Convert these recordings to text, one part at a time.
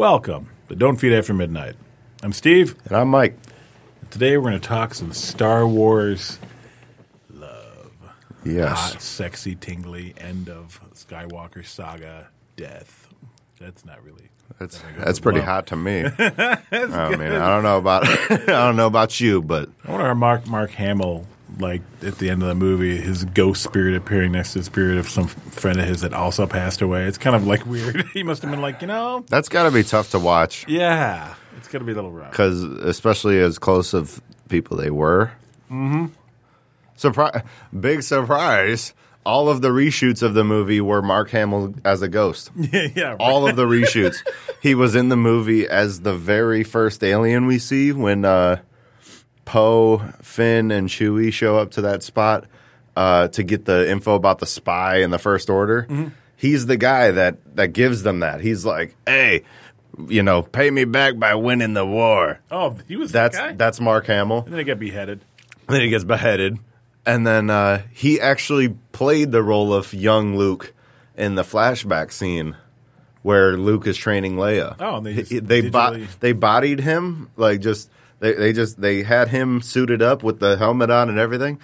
Welcome to Don't Feed After Midnight. I'm Steve. And I'm Mike. Today we're going to talk some Star Wars love. Yes. Hot, sexy, tingly end of Skywalker saga death. That's not really. That's that's pretty well. hot to me. I mean, I don't know about I don't know about you, but I wonder how Mark Mark Hamill, like at the end of the movie, his ghost spirit appearing next to the spirit of some friend of his that also passed away. It's kind of like weird. he must have been like, you know, that's got to be tough to watch yeah, it's gonna be a little rough. because especially as close of people they were. Mm-hmm. Surprise! Big surprise! All of the reshoots of the movie were Mark Hamill as a ghost. yeah, yeah. right. All of the reshoots. he was in the movie as the very first alien we see when uh, Poe, Finn, and Chewie show up to that spot uh, to get the info about the spy in the First Order. Mm-hmm. He's the guy that that gives them that. He's like, "Hey, you know, pay me back by winning the war." Oh, he was That's that that's Mark Hamill. and then he got beheaded. Then he gets beheaded, and then uh, he actually played the role of young Luke in the flashback scene where Luke is training Leia. Oh, and they just He- they bo- they bodied him like just they they just they had him suited up with the helmet on and everything.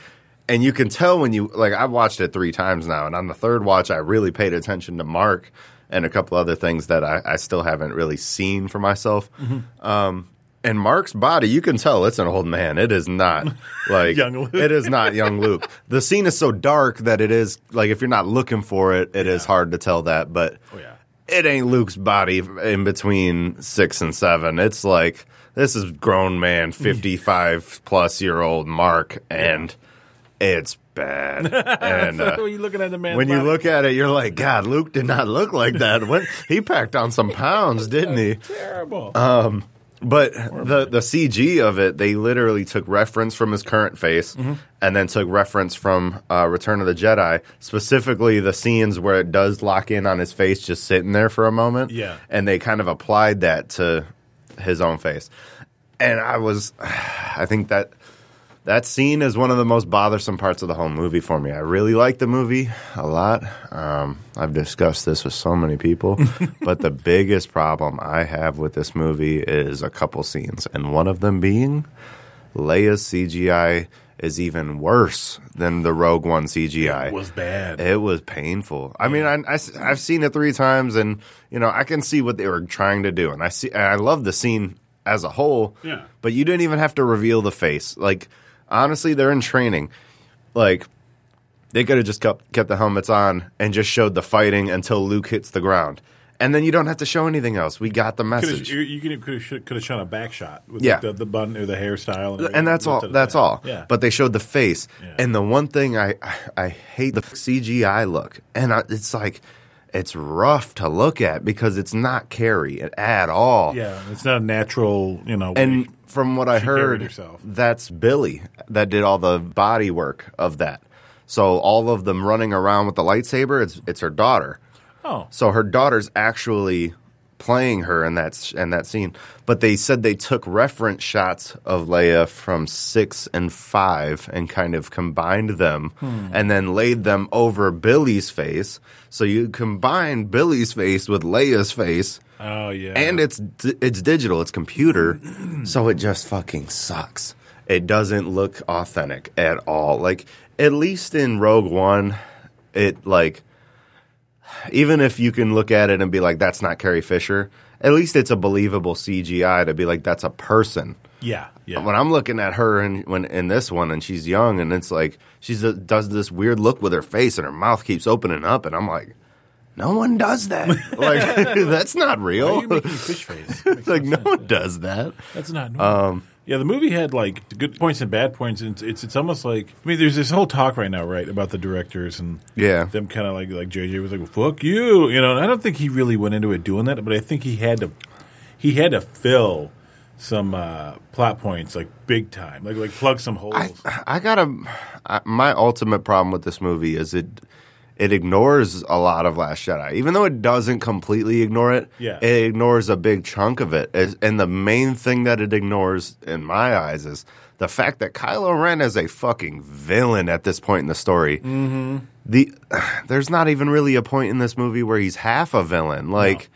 And you can tell when you like I've watched it three times now, and on the third watch, I really paid attention to Mark and a couple other things that I, I still haven't really seen for myself. Mm-hmm. Um, and Mark's body, you can tell it's an old man. It is not like Young Luke. it is not young Luke. The scene is so dark that it is like if you're not looking for it, it is hard to tell that. But Oh yeah. it ain't Luke's body in between six and seven. It's like this is grown man, fifty five plus year old Mark, and it's bad. And uh, when you looking at the man, when you look at it, you're like, God, Luke did not look like that. When he packed on some pounds, didn't he? terrible. Uh, But the the CG of it, they literally took reference from his current face, Mm-hmm. and then took reference from uh, Return of the Jedi, specifically the scenes where it does lock in on his face, just sitting there for a moment. Yeah. and they kind of applied that to his own face, and I was, I think that. That scene is one of the most bothersome parts of the whole movie for me. I really like the movie a lot. Um, I've discussed this with so many people, but the biggest problem I have with this movie is a couple scenes, and one of them being Leia's CGI is even worse than the Rogue One CGI. it was bad. It was painful. I mean, I, have seen it three times, and you know, I can see what they were trying to do, and I see, and I love the scene as a whole. Yeah. But you didn't even have to reveal the face. Like, honestly, they're in training. Like, they could have just kept, kept the helmets on and just showed the fighting until Luke hits the ground, and then you don't have to show anything else. We got the Could've- message. you you could have could have shown a back shot with Yeah. the, the bun or the hairstyle, and, and that's all. That's all. Yeah, But they showed the face, Yeah. and the one thing I I, I hate the CGI look, and I, it's like it's rough to look at because it's not Carrie at all. yeah, it's not a natural, you know. And from what I heard, that's Billie that did all the body work of that. So all of them running around with the lightsaber, it's it's her daughter. Oh, So her daughter's actually playing her in that in that scene. But they said they took reference shots of Leia from six and five and kind of combined them, hmm. and then laid them over Billie's face. So you combine Billie's face with Leia's face, oh yeah, and it's it's digital, it's computer, so it just fucking sucks. It doesn't look authentic at all. Like at least in Rogue One, it like even if you can look at it and be like that's not Carrie Fisher, at least it's a believable CGI to be like that's a person. yeah, yeah. When I'm looking at her and when in this one and she's young and it's like she does this weird look with her face and her mouth keeps opening up and I'm like no one does that. like that's not Why are real. you making fish face? Like no one does that. That's not normal. Um, yeah, the movie had like good points and bad points. And it's, it's it's almost like I mean, there's this whole talk right now, right, about the directors and Yeah. them kind of like like JJ was like, "Fuck you," you know. And I don't think he really went into it doing that, but I think he had to he had to fill some uh, plot points like big time, like like plug some holes. I, I gotta. My ultimate problem with this movie is it it ignores a lot of Last Jedi, even though it doesn't completely ignore it. Yeah. it ignores a big chunk of it, and the main thing that it ignores, in my eyes, is the fact that Kylo Ren is a fucking villain at this point in the story. Mm-hmm. The there's not even really a point in this movie where he's half a villain. Like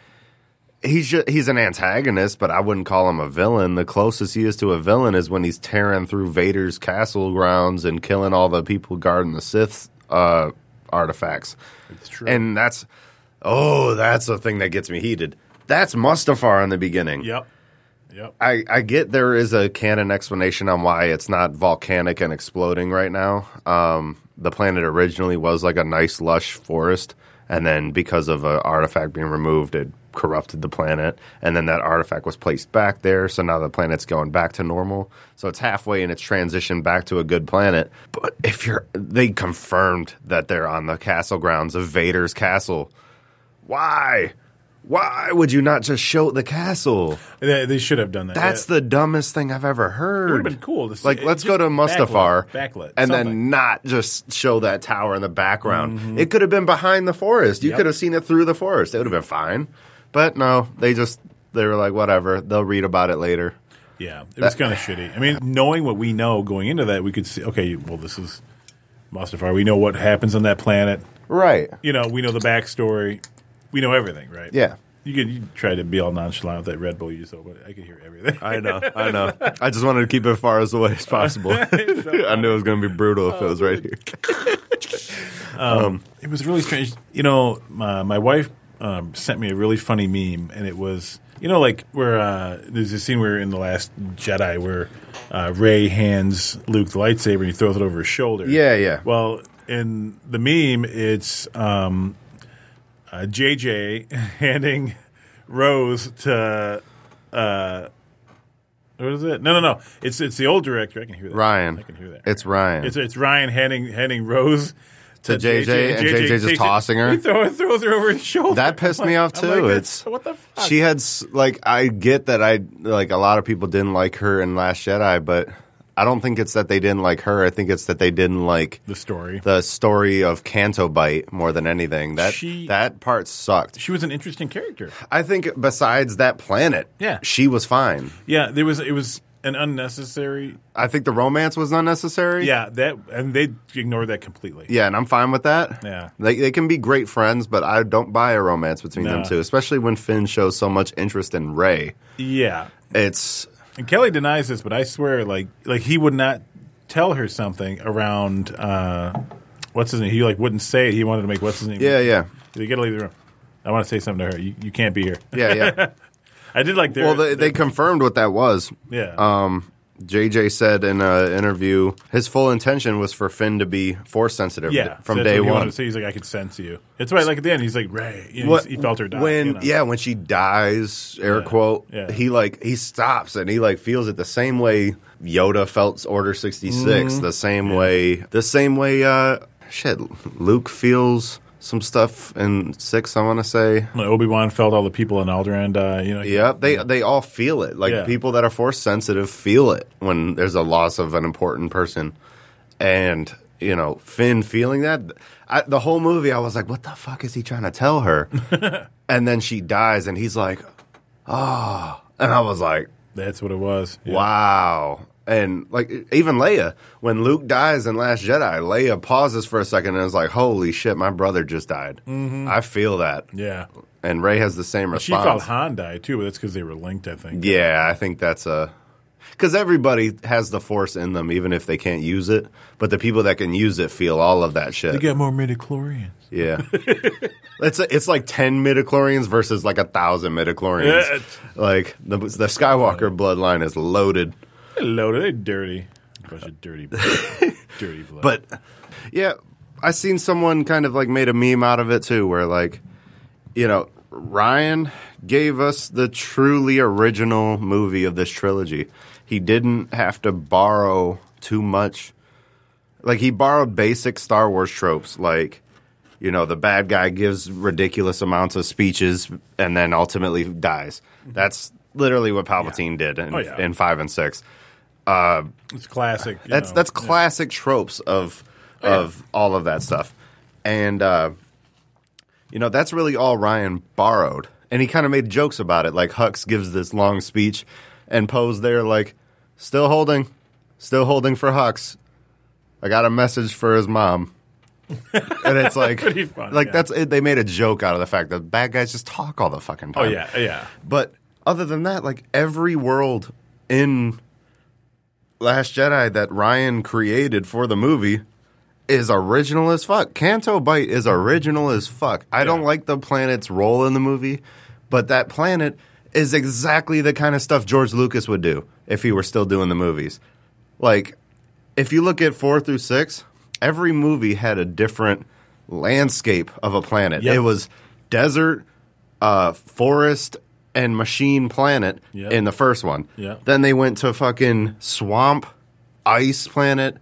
he's just, he's an antagonist, but I wouldn't call him a villain. The closest he is to a villain is when he's tearing through Vader's castle grounds and killing all the people guarding the Sith uh, artifacts. It's true. And that's oh, that's the thing that gets me heated. That's Mustafar in the beginning. yep, yep. I, I get there is a canon explanation on why it's not volcanic and exploding right now. Um, the planet originally was like a nice lush forest, and then because of an artifact being removed, it corrupted the planet, and then that artifact was placed back there. So now the planet's going back to normal. So it's halfway in its transition back to a good planet. But if you're, they confirmed that they're on the castle grounds of Vader's castle. Why? Why would you not just show the castle? They, they should have done that. That's Yeah. the dumbest thing I've ever heard. It would have been cool to see. Like, let's go to Mustafar backlit, backlit and something. then not just show that tower in the background. Mm-hmm. It could have been behind the forest. You Yep. could have seen it through the forest. It would have been fine. But no, they just they were like, whatever. They'll read about it later. Yeah, it was kind of shitty. I mean, knowing what we know going into that, we could see. Okay, well, this is Mustafar. We know what happens on that planet. Right. You know, we know the backstory. We know everything, right? Yeah. You could you try to be all nonchalant with that Red Bull you so, but I could hear everything. I know. I know. I just wanted to keep it as far as away as possible. I knew it was going to be brutal if it was right oh. here. Um, it was really strange. You know, my, my wife um, sent me a really funny meme, and it was you know like where uh, there's a scene where in the last Jedi where uh, Rey hands Luke the lightsaber and he throws it over his shoulder. Yeah, yeah. Well, in the meme, it's um, uh, JJ handing Rose to. Uh, what is it? No, no, no. It's it's the old director. I can hear that. Rian. I can hear that. It's Rian. It's it's Rian handing handing Rose To JJ, and JJ just takes it- tossing her? He throw, throws her over his shoulder. That pissed me off, I'm like, too. It's- what the fuck. She had like I get that I like a lot of people didn't like her in Last Jedi, but I don't think it's that they didn't like her. I think it's that they didn't like the story. the story of Canto Bight more than anything. That She- that part sucked. she was an interesting character. I think besides that planet, Yeah. she was fine. Yeah, there was it was an unnecessary. I think the romance was unnecessary. Yeah, that and they ignored that completely. Yeah, and I'm fine with that. Yeah. They, they can be great friends, but I don't buy a romance between them two, especially when Finn shows so much interest in Rey. Yeah. It's And Kelly denies this, but I swear, like, like he would not tell her something around. Uh, what's his name? He like wouldn't say it. He wanted to make what's his name? yeah, yeah. You gotta leave the room. I want to say something to her. You, you can't be here. Yeah, yeah. I did like their. well, they, they confirmed what that was. yeah. Um, JJ said in an interview his full intention was for Finn to be force sensitive yeah. from So that's day he wanted one. to say. He's like, I could sense you. It's why, like at the end, he's like, Rey. You know, What- he felt her die. when you know? yeah when she dies air Yeah, quote yeah. he like he stops and he like feels it the same way Yoda felt Order 66 Mm-hmm. the same way the same way uh shit Luke feels some stuff in 6 I want to say Obi Wan felt all the people in Alderaan. Uh, you know. Yep, they they all feel it. Like Yeah. people that are force sensitive feel it when there's a loss of an important person, and you know Finn feeling that. I, the whole movie, I was like, "What the fuck is he trying to tell her?" and then she dies, and he's like, "Oh," and I was like, That's what it was. Yeah. "Wow." And like even Leia, when Luke dies in Last Jedi, Leia pauses for a second and is like, "Holy shit, my brother just died." Mm-hmm. I feel that, Yeah. and Rey has the same response. She felt Han die too, but that's because they were linked. I think. Yeah, I think that's a because everybody has the force in them, even if they can't use it. But the people that can use it feel all of that shit. They get more midichlorians. yeah, it's it's like ten midichlorians versus like a thousand midichlorians. Yeah. Like the the Skywalker bloodline is loaded. Hello, they dirty. Bunch of dirty, dirty blood. But yeah, I seen someone kind of like made a meme out of it too, where like you know Rian gave us the truly original movie of this trilogy. He didn't have to borrow too much. Like he borrowed basic Star Wars tropes, like you know the bad guy gives ridiculous amounts of speeches and then ultimately dies. That's literally what Palpatine did in, Oh, yeah. in five and six. It's classic. you That's know. that's classic tropes of yeah. of all of that stuff, and uh, you know that's really all Rian borrowed, and he kind of made jokes about it. Like Hux gives this long speech, and Poe's there like, still holding, still holding for Hux. I got a message for his mom. and it's like, funny, like yeah. that's it, they made a joke out of the fact that bad guys just talk all the fucking time. Oh yeah, yeah. But other than that, like every world in Last Jedi that Rian created for the movie is original as fuck. Canto Bight is original as fuck. I don't like the planet's role in the movie, but that planet is exactly the kind of stuff George Lucas would do if he were still doing the movies. Like, if you look at four through six, every movie had a different landscape of a planet. Yep. It was desert, uh, forest, and machine planet Yep. in the first one. Yep. Then they went to fucking swamp, ice planet,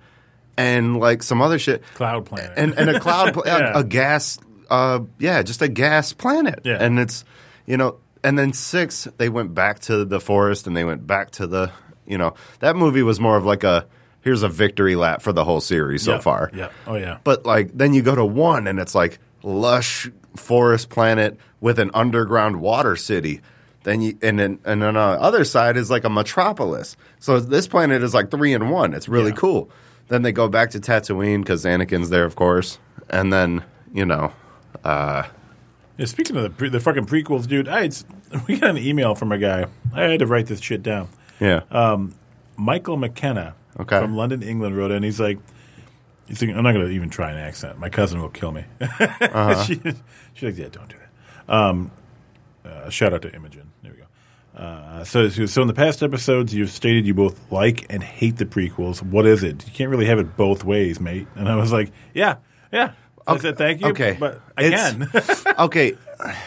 and like some other shit. Cloud planet. And and a cloud, pla- Yeah. a, a gas, uh, yeah, just a gas planet. Yeah. And it's, you know, and then six, they went back to the forest and they went back to the, you know, that movie was more of like a here's a victory lap for the whole series so Yeah, far. Yeah. Oh yeah. But like then you go to one and it's like lush forest planet with an underground water city. Then you and then and then on the other side is like a metropolis. So this planet is like three in one. It's really Yeah. cool. Then they go back to Tatooine because Anakin's there, of course. And then you know, Yeah, speaking of the pre- the fucking prequels, dude, I had, we got an email from a guy. I had to write this shit down. yeah, Michael McKenna Okay. from London, England, wrote in. He's like, he's thinking, I'm not going to even try an accent. My cousin will kill me. Uh-huh. she, she's like, yeah, don't do that. Um, uh, shout out to Imogen. There we go. Uh, so, so in the past episodes, you've stated you both like and hate the prequels. What is it? You can't really have it both ways, mate. And I was like, yeah, yeah. I Okay, said thank you. okay. but I It's- okay.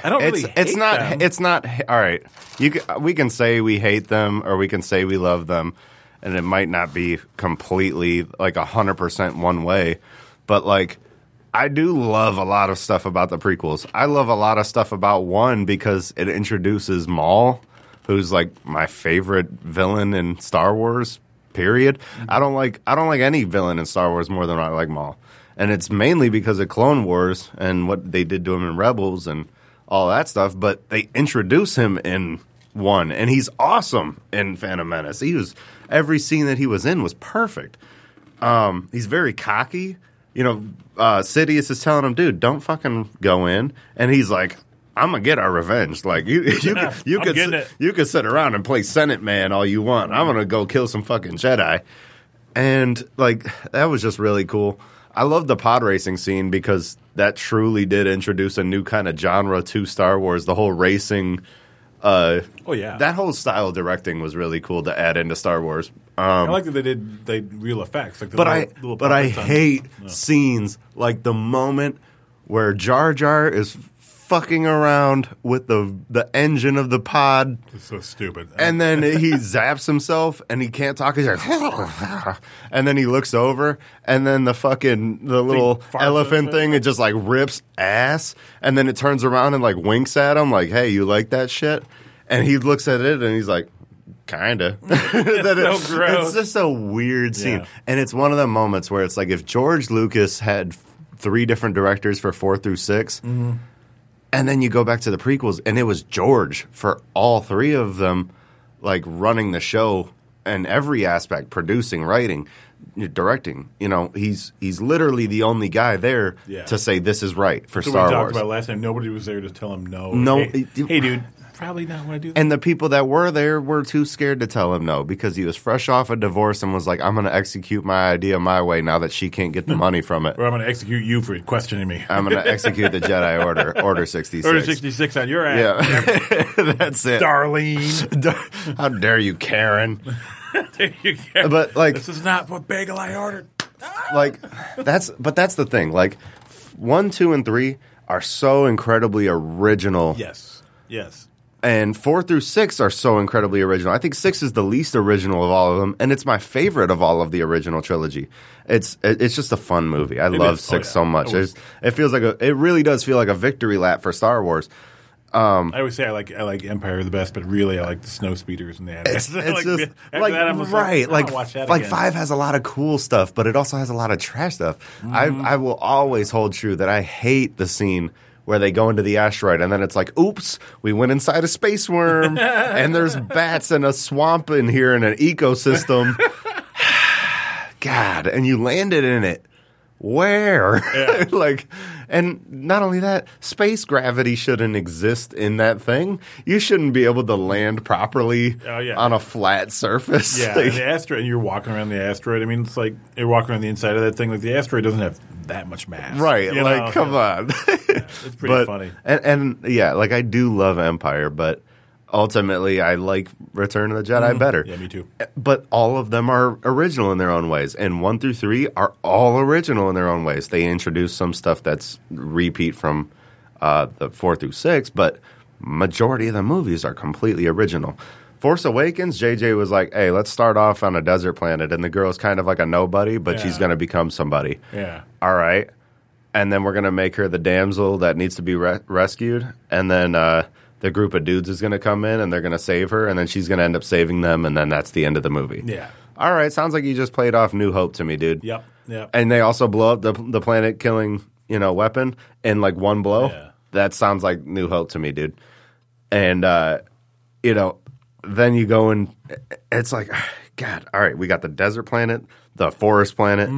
I don't really. it's hate not them. it's not all right. You we can say we hate them or we can say we love them, and it might not be completely like hundred percent one way, but like I do love a lot of stuff about the prequels. I love a lot of stuff about one because it introduces Maul, who's like my favorite villain in Star Wars. Period. I don't like I don't like any villain in Star Wars more than I like Maul, and it's mainly because of Clone Wars and what they did to him in Rebels and all that stuff. But they introduce him in one, and he's awesome in Phantom Menace. He was every scene that he was in was perfect. Um, he's very cocky. You know, uh, Sidious is telling him, "Dude, don't fucking go in," and he's like. I'm gonna get our revenge. Like you, you, Yeah, you I'm could, sit, it. you could sit around and play Senate man all you want. I'm gonna go kill some fucking Jedi, and like that was just really cool. I love the pod racing scene because that truly did introduce a new kind of genre to Star Wars. The whole racing, uh, Oh yeah. that whole style of directing was really cool to add into Star Wars. Um, I like that they did they real effects. Like the but little, I little but I hate scenes like the moment where Jar Jar is fucking around with the the engine of the pod It's so stupid. and then he zaps himself and he can't talk he's like and then he looks over and then the fucking the little farts elephant thing it just like rips ass and then it turns around and like winks at him like hey you like that shit and he looks at it and he's like kinda That so gross. it's just a weird scene Yeah. and it's one of the moments where it's like if george lucas had three different directors for four through 6 Mm-hmm. And then you go back to the prequels and it was george for all three of them like running the show in every aspect producing writing directing you know he's he's literally the only guy there Yeah. to say this is right for So we star talked wars about last time. Nobody was there to tell him no. No, Hey, it- hey, dude, probably not want to do that. and the people that were there were too scared to tell him no because he was fresh off a divorce and was like i'm going to execute my idea my way now that she can't get the money from it or I'm going to execute you for questioning me. i'm going to execute the jedi order order 66 Order 66 on your ass, yeah that's it Darlene. how dare you karen There you go. But, like- this is not what bagel I ordered. like that's but that's the thing like one two and three are so incredibly original Yes, yes. And four through six are so incredibly original. I think six is the least original of all of them, and it's my favorite of all of the original trilogy. It's it's just a fun movie. I love is. Oh, six yeah. so much. It was- it feels like a it really does feel like a victory lap for Star Wars. Um, I always say I like I like Empire the best, but really I like the snow speeders and the It's, it's like, just like that, I'm just right, like like five has a lot of cool stuff, but it also has a lot of trash stuff. I mm-hmm. I will always hold true that I hate the scene where they go into the asteroid and then it's like, oops, we went inside a space worm and there's bats and a swamp in here and an ecosystem. God, and you landed in it. where? Yeah. like, and not only that, space gravity shouldn't exist in that thing. You shouldn't be able to land properly Oh, yeah. on a flat surface. Yeah, Like, and the asteroid. And you're walking around the asteroid. I mean, it's like you're walking around the inside of that thing. Like the asteroid doesn't have that much mass, right. you Like, know? come on. It's pretty but, funny. And, and yeah, like I do love Empire, but ultimately I like Return of the Jedi better. Mm-hmm. Yeah, me too. But all of them are original in their own ways, and one through three are all original in their own ways. They introduce some stuff that's repeat from uh, the four through six, but majority of the movies are completely original. Force Awakens, JJ was like, "Hey, let's start off on a desert planet, and the girl's kind of like a nobody, but she's going to become somebody." Yeah, all right. And then we're going to make her the damsel that needs to be re- rescued. And then uh, the group of dudes is going to come in and they're going to save her. And then she's going to end up saving them. And then that's the end of the movie. yeah, All right. Sounds like you just played off New Hope to me, dude. yep, yep. And they also blow up the, the planet killing, you know, weapon in like one blow. Yeah. That sounds like New Hope to me, dude. And, uh, you know, then you go and it's like, God, all right, we got the desert planet, the forest planet,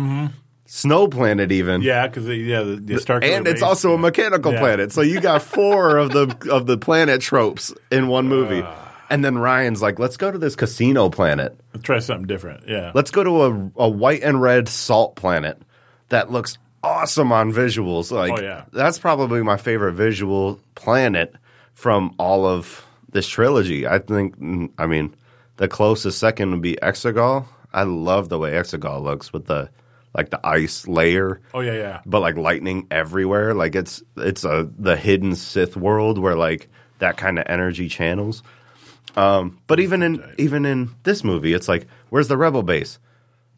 snow planet, even Mm-hmm. yeah, because yeah, the, the and it's base, also a mechanical Yeah. planet. So you got four of the of the planet tropes in one movie. Ah. and then Rian's like, "Let's go to this casino planet. Let's try something different. Yeah, Let's go to a a white and red salt planet that looks awesome on visuals. Like, Oh, yeah. that's probably my favorite visual planet from all of this trilogy. I think. mm, I mean, the closest second would be Exegol. I love the way Exegol looks with the like the ice layer oh yeah, yeah. but like lightning everywhere. Like it's it's a the hidden Sith world where like that kind of energy channels. Um, but even in even in this movie, it's like where's the rebel base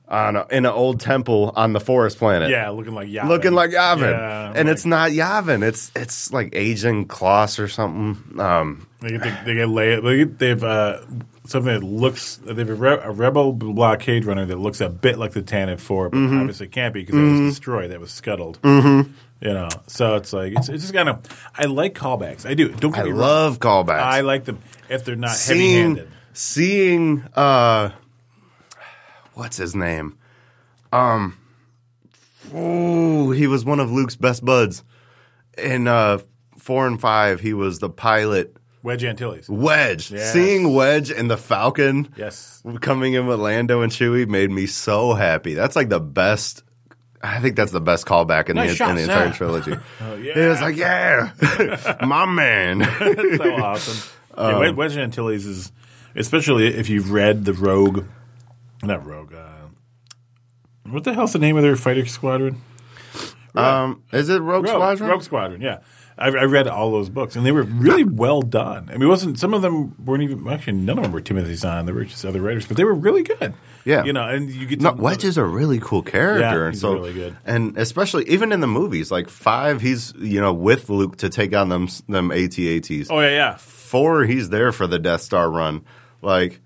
on a, in an old temple on the forest planet? Yeah, looking like Yavin. Looking like Yavin, Yeah, and like- it's not Yavin. It's it's like Ajan Kloss or something. Um, They get, they, they get lay, they get, they've uh, something that looks they have a, re, a rebel blockade runner that looks a bit like the Tantive Four, but Mm-hmm. obviously can't be because that was destroyed, that was scuttled. Mm-hmm. You know, so it's like it's, it's just kind of. I like callbacks. I do. Don't get I me wrong. love callbacks. I like them if they're not seeing heavy-handed. seeing uh what's his name um ooh, he was one of luke's best buds in uh four and five he was the pilot Wedge Antilles. wedge Yes. seeing wedge and the falcon Yes. coming in with lando and chewie made me so happy that's like the best I think that's the best callback in, Nice the, shot, in the entire trilogy. Oh, yeah. It was like, yeah, my man. that's so awesome. yeah, Wedge Antilles is, especially if you've read the Rogue, not Rogue. Uh, what the hell's the name of their fighter squadron? um, is it Rogue, Rogue Squadron? Rogue Squadron. Yeah, I, I read all those books, and they were really well done. I mean, it wasn't some of them weren't even actually none of them were Timothy Zahn. They were just other writers, but they were really good. Yeah. you know, and you get No, Wedge is a really cool character, Yeah, and so really good. And especially even in the movies, like five, he's you know with Luke to take on them them AT-ATs. Oh yeah, yeah. Four, he's there for the Death Star run. Like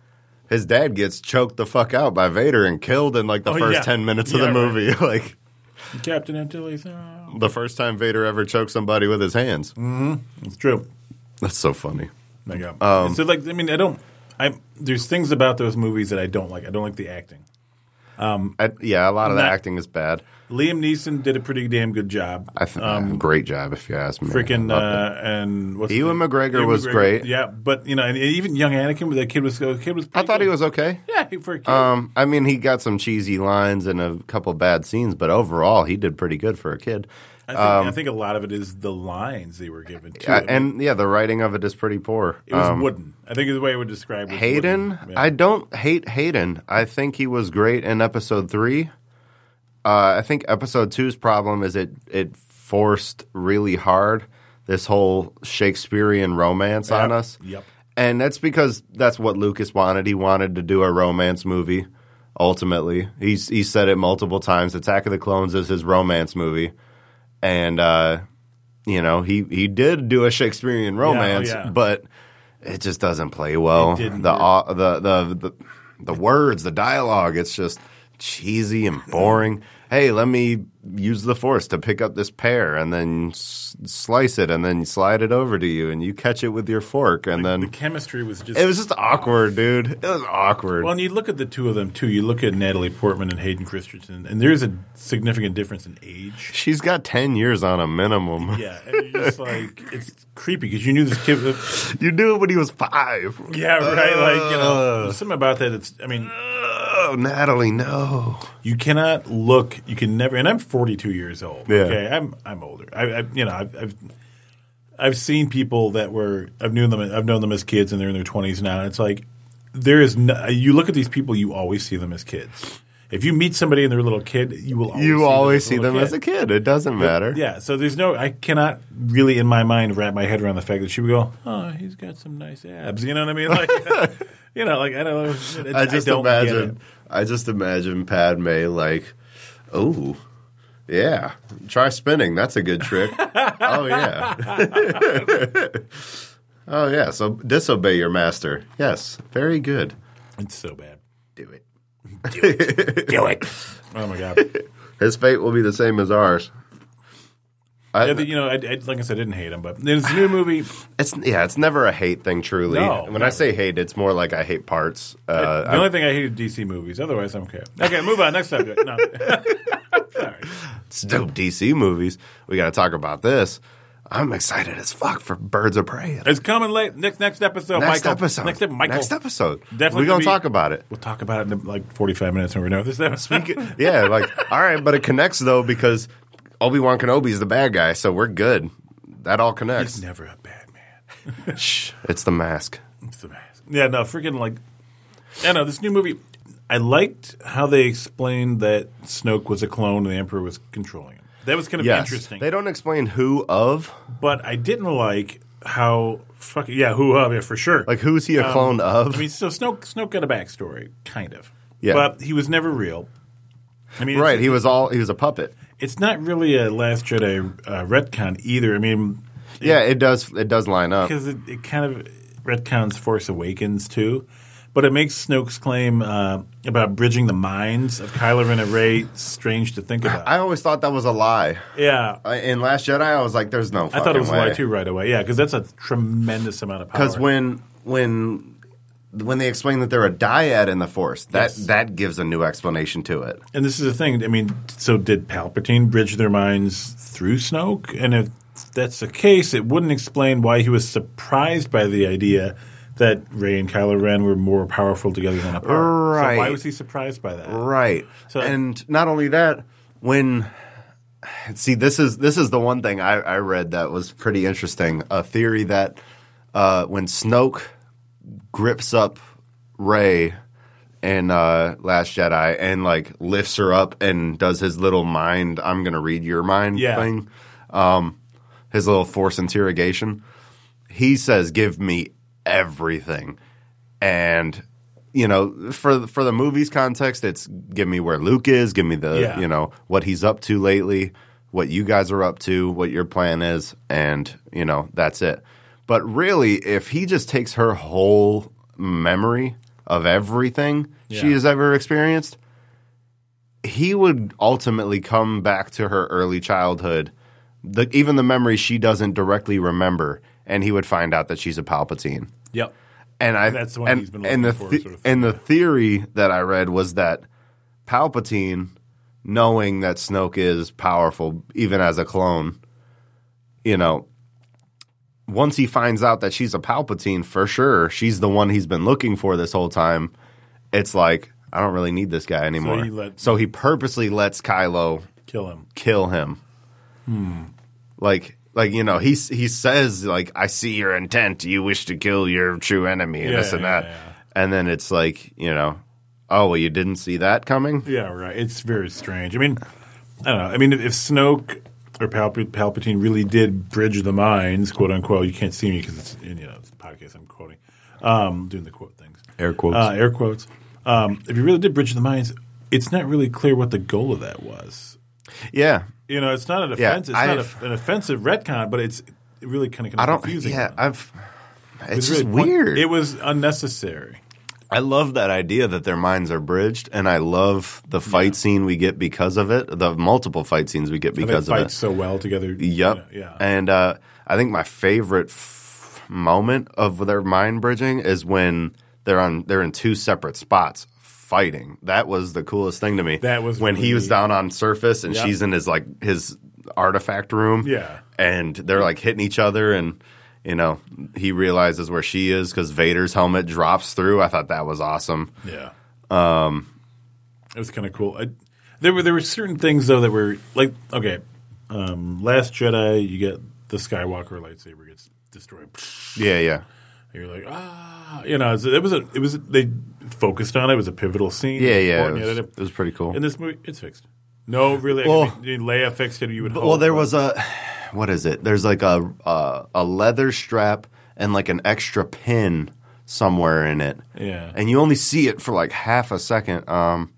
his dad gets choked the fuck out by Vader and killed in like the Oh, first yeah. ten minutes of Yeah, the right. movie. like Captain Antilles. Oh, the first time Vader ever choked somebody with his hands. it's true. That's so funny. Like, uh, Um, so like I mean, I don't. I there's things about those movies that I don't like. I don't like the acting. I, yeah, a lot of the Not- acting is bad. Liam Neeson did a pretty damn good job. I think great job if you ask me. Freaking I loved it. uh, and what's Ewan the- McGregor Ewan was great. Yeah, but you know, and even young Anakin, that kid was the kid was. I thought he was okay. Yeah, for a kid. Um, I mean, he got some cheesy lines and a couple bad scenes, but overall, he did pretty good for a kid. I, think, I think a lot of it is the lines they were given. To Uh, and yeah, the writing of it is pretty poor. it was Um, wooden. I think is the way I would describe it. Hayden. Yeah. I don't hate Hayden. I think he was great in episode three. Uh, I think episode two's problem is it it forced really hard this whole Shakespearean romance on us. Yep. And that's because that's what Lucas wanted. He wanted to do a romance movie. Ultimately, he's he said it multiple times. Attack of the Clones is his romance movie, and uh, you know he he did do a Shakespearean romance, yeah. but it just doesn't play well. Didn't the, au- the the the the words, the dialogue, it's just cheesy and boring. Hey, let me use the force to pick up this pear and then s- slice it and then slide it over to you and you catch it with your fork and the then the chemistry was just it was just awkward, dude. It was awkward. Well, and you look at the two of them too. You look at Natalie Portman and Hayden Christensen, and there's a significant difference in age. She's got 10 years on a minimum. Yeah, and you're just like it's creepy because you knew this kid. You knew it when he was five. Yeah, right. Like you know, uh. something about that. It's. I mean, Oh, Natalie, no. you cannot look. You can never. And I'm 42 years old. Yeah. Okay, I'm I'm older. I, I you know I've, I've I've seen people that were I've known them I've known them as kids and they're in their 20s now. And it's like there is no, you look at these people, you always see them as kids. If you meet somebody and they're a little kid, you will always You see always them see as a them little as a kid. It doesn't matter. Yeah, so there's no, I cannot really in my mind wrap my head around the fact that she would go, oh, he's got some nice abs. You know what I mean? Like, you know, like I don't know. I just it. imagine. I just imagine Padme like, oh, yeah, try spinning. That's a good trick. oh yeah. oh yeah. So disobey your master. Yes, very good. It's so bad. Do it. Do it. Oh my god. His fate will be the same as ours. I, Yeah, you know, I, I, like I said, I didn't hate him, but there's a new movie. it's yeah, it's never a hate thing. Truly, No, when I never. say hate, it's more like I hate parts. Uh, the only thing I hated DC movies. Otherwise, I'm okay. Okay, move on. Next subject. No. Sorry. It's dope DC movies. We got to talk about this. I'm excited as fuck for Birds of Prey. It's coming late. Next next episode, Next Michael. episode. Next, ep- Michael. Next episode. Definitely We're going be- to talk about it. We'll talk about it in like 45 minutes when we're done with this episode. Yeah, like, all right, but it connects though because Obi Wan Kenobi is the bad guy, so we're good. That all connects. He's never a bad man. Shh, it's the mask. It's the mask. Yeah, no, freaking like, I know this new movie. I liked how they explained that Snoke was a clone and the Emperor was controlling. That was kind of Yes. interesting. They don't explain who of. but I didn't like how fucking yeah, who of yeah for sure. Like, who's he a clone of? I mean, so Snoke Snoke got a backstory, kind of. Yeah. but he was never real. I mean, right, he was all he was a puppet. it's not really a Last Jedi uh, retcon either. I mean, Yeah, it does it does line up. because it, it kind of retcons Force Awakens too, but it makes Snoke's claim uh, about bridging the minds of Kylo Ren and Rey strange to think about. I always thought that was a lie. yeah, In Last Jedi, I was like, "There's no." I thought it was a lie too right away. Yeah, because that's a tremendous amount of power. Because when when when they explain that they're a dyad in the Force, that Yes. that gives a new explanation to it. and this is the thing. I mean, so did Palpatine bridge their minds through Snoke? And if that's the case, it wouldn't explain why he was surprised by the idea that Rey and Kylo Ren were more powerful together than apart. So why was he surprised by that? Right. So- and not only that, when see this is this is the one thing I, I read that was pretty interesting. A theory that uh, when Snoke grips up Rey in uh, Last Jedi and like lifts her up and does his little mind, I'm gonna read your mind Yeah. thing, um, his little force interrogation. He says, "Give me everything," and you know, for for the movie's context, it's give me where Luke is, give me the Yeah. you know what he's up to lately, what you guys are up to, what your plan is, and you know that's it. But really, if he just takes her whole memory of everything she has ever experienced, he would ultimately come back to her early childhood, the, even the memories she doesn't directly remember, and he would find out that she's a Palpatine. Yep. And I That's the one and, he's been and the looking for, the- sort of. and the theory that I read was that Palpatine, knowing that Snoke is powerful even as a clone, you know, once he finds out that she's a Palpatine for sure, she's the one he's been looking for this whole time. It's like I don't really need this guy anymore. he let- so he purposely lets Kylo Kill him. kill him. Hmm. Like, like you know, he he says like, "I see your intent. You wish to kill your true enemy," and Yeah, this and yeah, that. yeah. And then it's like, you know, oh well, you didn't see that coming. Yeah, right. It's very strange. I mean, I don't know. I mean, if, if Snoke or Palp- Palpatine really did bridge the minds, quote unquote, you can't see me because it's you know it's a podcast. I'm quoting, um, doing the quote things, Air quotes. uh, air quotes. Um, if you really did bridge the minds, it's not really clear what the goal of that was. yeah, You know, it's not an Yeah, it's not I've- a, an offensive retcon, but it's really kind of I don't. confusing. Yeah, I've. It's, It's just really point- weird. It was unnecessary. I love that idea that their minds are bridged, and I love the fight scene we get because of it. The multiple fight scenes we get They because of fight it. so well together. Yep. Yeah. And uh, I think my favorite f- moment of their mind bridging is when they're on they're in two separate spots fighting. That was the coolest thing to me. That was when he really- was down on surface and Yep. she's in his like his artifact room. Yeah. And they're like hitting each other and you know, he realizes where she is because Vader's helmet drops through. I thought that was awesome. Yeah. Um, it was kind of cool. I, there were there were certain things though that were like okay, um, Last Jedi, you get the Skywalker lightsaber gets destroyed. Yeah, yeah. You're like ah, you know, it was a it was they focused on it. It was a pivotal scene. Yeah, yeah. It was, it was pretty cool. In this movie, it's fixed. No, really. Well- I mean, Leia fixed it. You would. Hope, well, there but- was a what is it? There's like a a, a leather strap and like an extra pin somewhere in it. Yeah. and you only see it for like half a second. Um,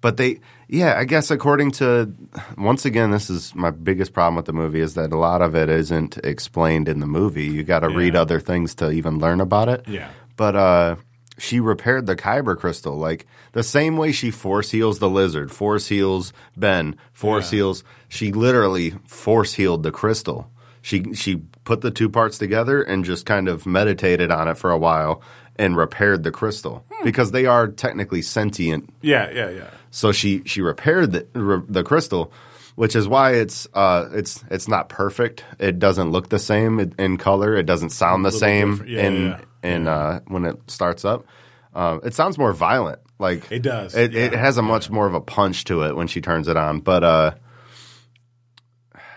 but they, yeah, I guess according to once again, this is my biggest problem with the movie is that a lot of it isn't explained in the movie. You got to read other things to even learn about it. Yeah. But uh, she repaired the kyber crystal like the same way she force heals the lizard, force heals Ben, force Yeah. heals. She literally force healed the crystal. She she put the two parts together and just kind of meditated on it for a while and repaired the crystal because they are technically sentient. Yeah, yeah, yeah. So she she repaired the re, the crystal, which is why it's uh it's it's not perfect. It doesn't look the same in, in color. It doesn't sound the same. Yeah, in yeah, in uh, when it starts up. Uh, it sounds more violent. Like It does, It, it has a much more of a punch to it when she turns it on. But uh,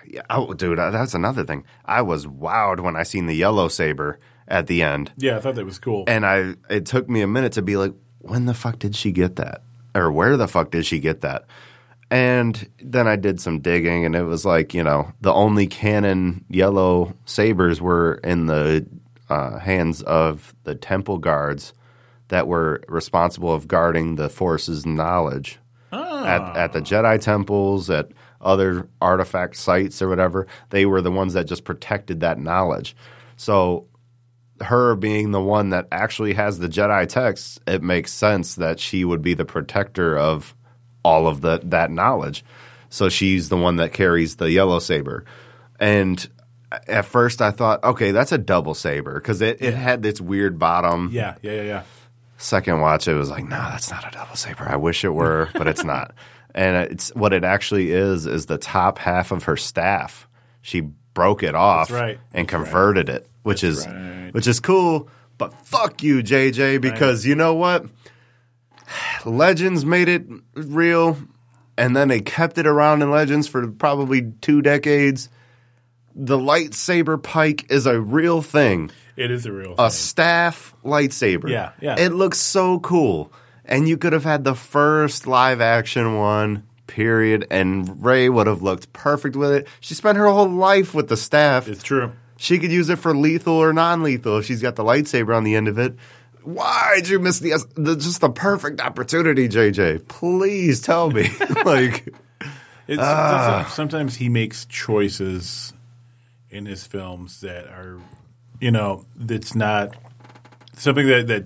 yeah, oh, dude, uh, that's another thing. I was wowed when I seen the yellow saber at the end, Yeah, I thought that was cool. and I it took me a minute to be like, when the fuck did she get that, or where the fuck did she get that? And then I did some digging, and it was like, you know, the only canon yellow sabers were in the uh, hands of the temple guards that were responsible of guarding the Force's knowledge at, at the Jedi temples, at other artifact sites or whatever. They were the ones that just protected that knowledge. So her being the one that actually has the Jedi texts, it makes sense that she would be the protector of all of the that knowledge. So she's the one that carries the yellow saber. And at first I thought, okay, that's a double saber because it, it had this weird bottom. yeah, yeah, yeah, yeah. Second watch, it was like, no, that's not a double saber. I wish it were, but it's not. And it's what it actually is is the top half of her staff. She broke it off That's right. and That's converted it, which is right. which is cool. But fuck you, JJ, because you know what? Legends made it real, and then they kept it around in Legends for probably two decades. The lightsaber pike is a real thing It is a real a thing. staff lightsaber. Yeah, yeah. It looks so cool. And you could have had the first live action one, period, and Rey would have looked perfect with it. She spent her whole life with the staff. It's true. She could use it for lethal or non lethal if she's got the lightsaber on the end of it. Why'd you miss the, the just the perfect opportunity, JJ? Please tell me. like, It's, sometimes, sometimes he makes choices in his films that are, you know, that's not something that that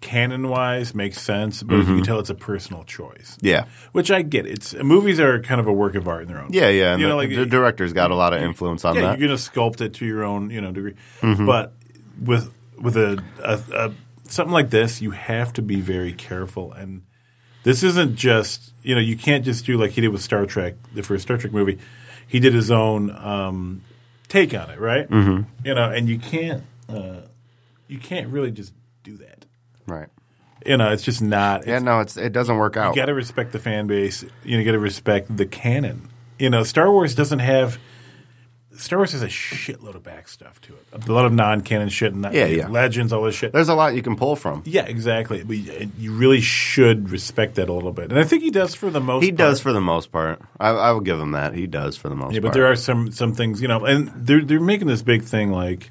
canon wise makes sense, but Mm-hmm. you can tell it's a personal choice. yeah. Which I get. It's movies are kind of a work of art in their own. Yeah, yeah. And You know, the, like the director's got a lot of influence on yeah, that. Mm-hmm. you're going to sculpt it to your own, you know, degree. But with with a, a, a something like this, you have to be very careful. And this isn't just, you know, you can't just do like he did with Star Trek, the first Star Trek movie. He did his own um, take on it, right? Mm-hmm. You know, and you can't uh, you can't really just do that. right. You know, it's just not. Yeah, it's- no, it's it doesn't work out. you got to respect the fan base. You got to respect the canon. You know, Star Wars doesn't have. Star Wars has a shitload of back stuff to it. A lot of non-canon shit and that, Yeah, yeah. legends, all this shit. There's a lot you can pull from. yeah, exactly. But you you really should respect that a little bit, and I think he does for the most. Part. He does for the most part. I, I will give him that. He does for the most Yeah, part. but there are some some things, you know, and they're they're making this big thing like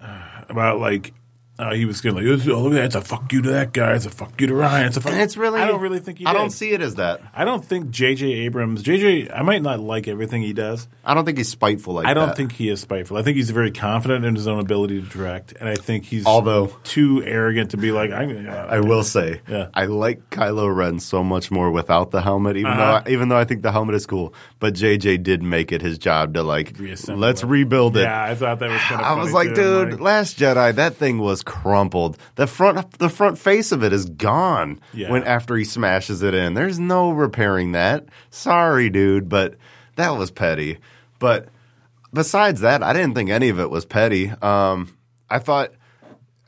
uh, about like uh, he was going to like, oh, look at that. It's a fuck you to that guy. It's a fuck you to Rian. It's a fuck. And it's really. I don't really think he. I did. don't see it as that. I don't think J.J. Abrams. J.J. I might not like everything he does. I don't think he's spiteful like I don't that. think he is spiteful. I think he's very confident in his own ability to direct, and I think he's Although- too arrogant to be like, I'm. Uh, I will say, Yeah. I like Kylo Ren so much more without the helmet, even Uh-huh. though even though I think the helmet is cool. But JJ did make it his job to like Reassemble let's it. rebuild it. yeah, I thought that was kind of. I was like, dude, Last Jedi, that thing was crumpled. The front, the front face of it is gone. Yeah. When after he smashes it in, there's no repairing that. Sorry, dude, but that was petty. But besides that, I didn't think any of it was petty. Um, I thought.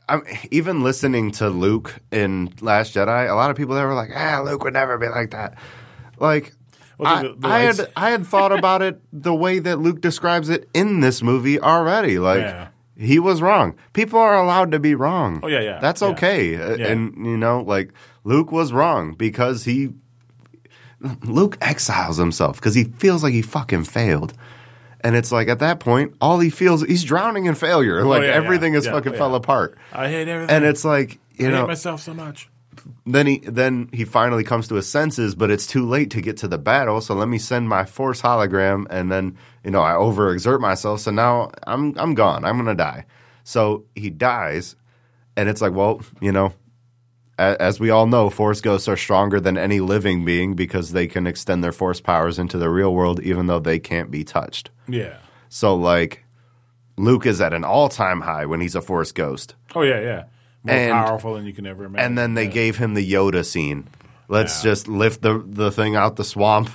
I'm, even listening to Luke in Last Jedi, a lot of people there were like, "Ah, Luke would never be like that." Like, Well, I, the- the I lights- had I had thought about it the way that Luke describes it in this movie already. Like, Yeah. He was wrong. People are allowed to be wrong. Oh, yeah, yeah. That's Yeah. okay. Yeah. And you know, like Luke was wrong because he Luke exiles himself because he feels like he fucking failed. And it's like at that point, all he feels he's drowning in failure. Oh, like Oh, yeah, everything is fucking fell apart. I hate everything. And it's like you I know, hate myself so much. Then he then he finally comes to his senses, but it's too late to get to the battle. So let me send my force hologram, and then you know I overexert myself. So now I'm I'm gone. I'm gonna die. So he dies, and it's like, well, you know, a- as we all know, force ghosts are stronger than any living being because they can extend their force powers into the real world, even though they can't be touched. Yeah. So like, Luke is at an all time high when he's a force ghost. Oh yeah, yeah. More And- powerful than you can ever imagine. And then they Yeah. gave him the Yoda scene. Let's Yeah. just lift the the thing out the swamp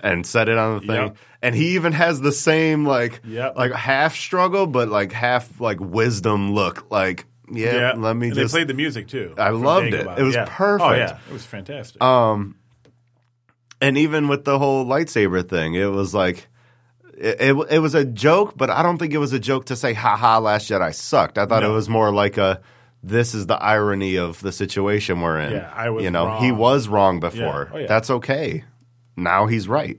and set it on the thing. Yep. And he even has the same like Yep. like half struggle, but like half like wisdom look. Like yeah, Yeah. let me and just. They played the music too. I loved it. It was yeah. perfect. Oh yeah, it was fantastic. um, and even with the whole lightsaber thing, it was like. It, it, it was a joke, but I don't think it was a joke to say, haha, Last Jedi sucked. I thought No. it was more like a, this is the irony of the situation we're in. Yeah, I was You know, he was wrong before. Oh, yeah. That's okay. Now he's right.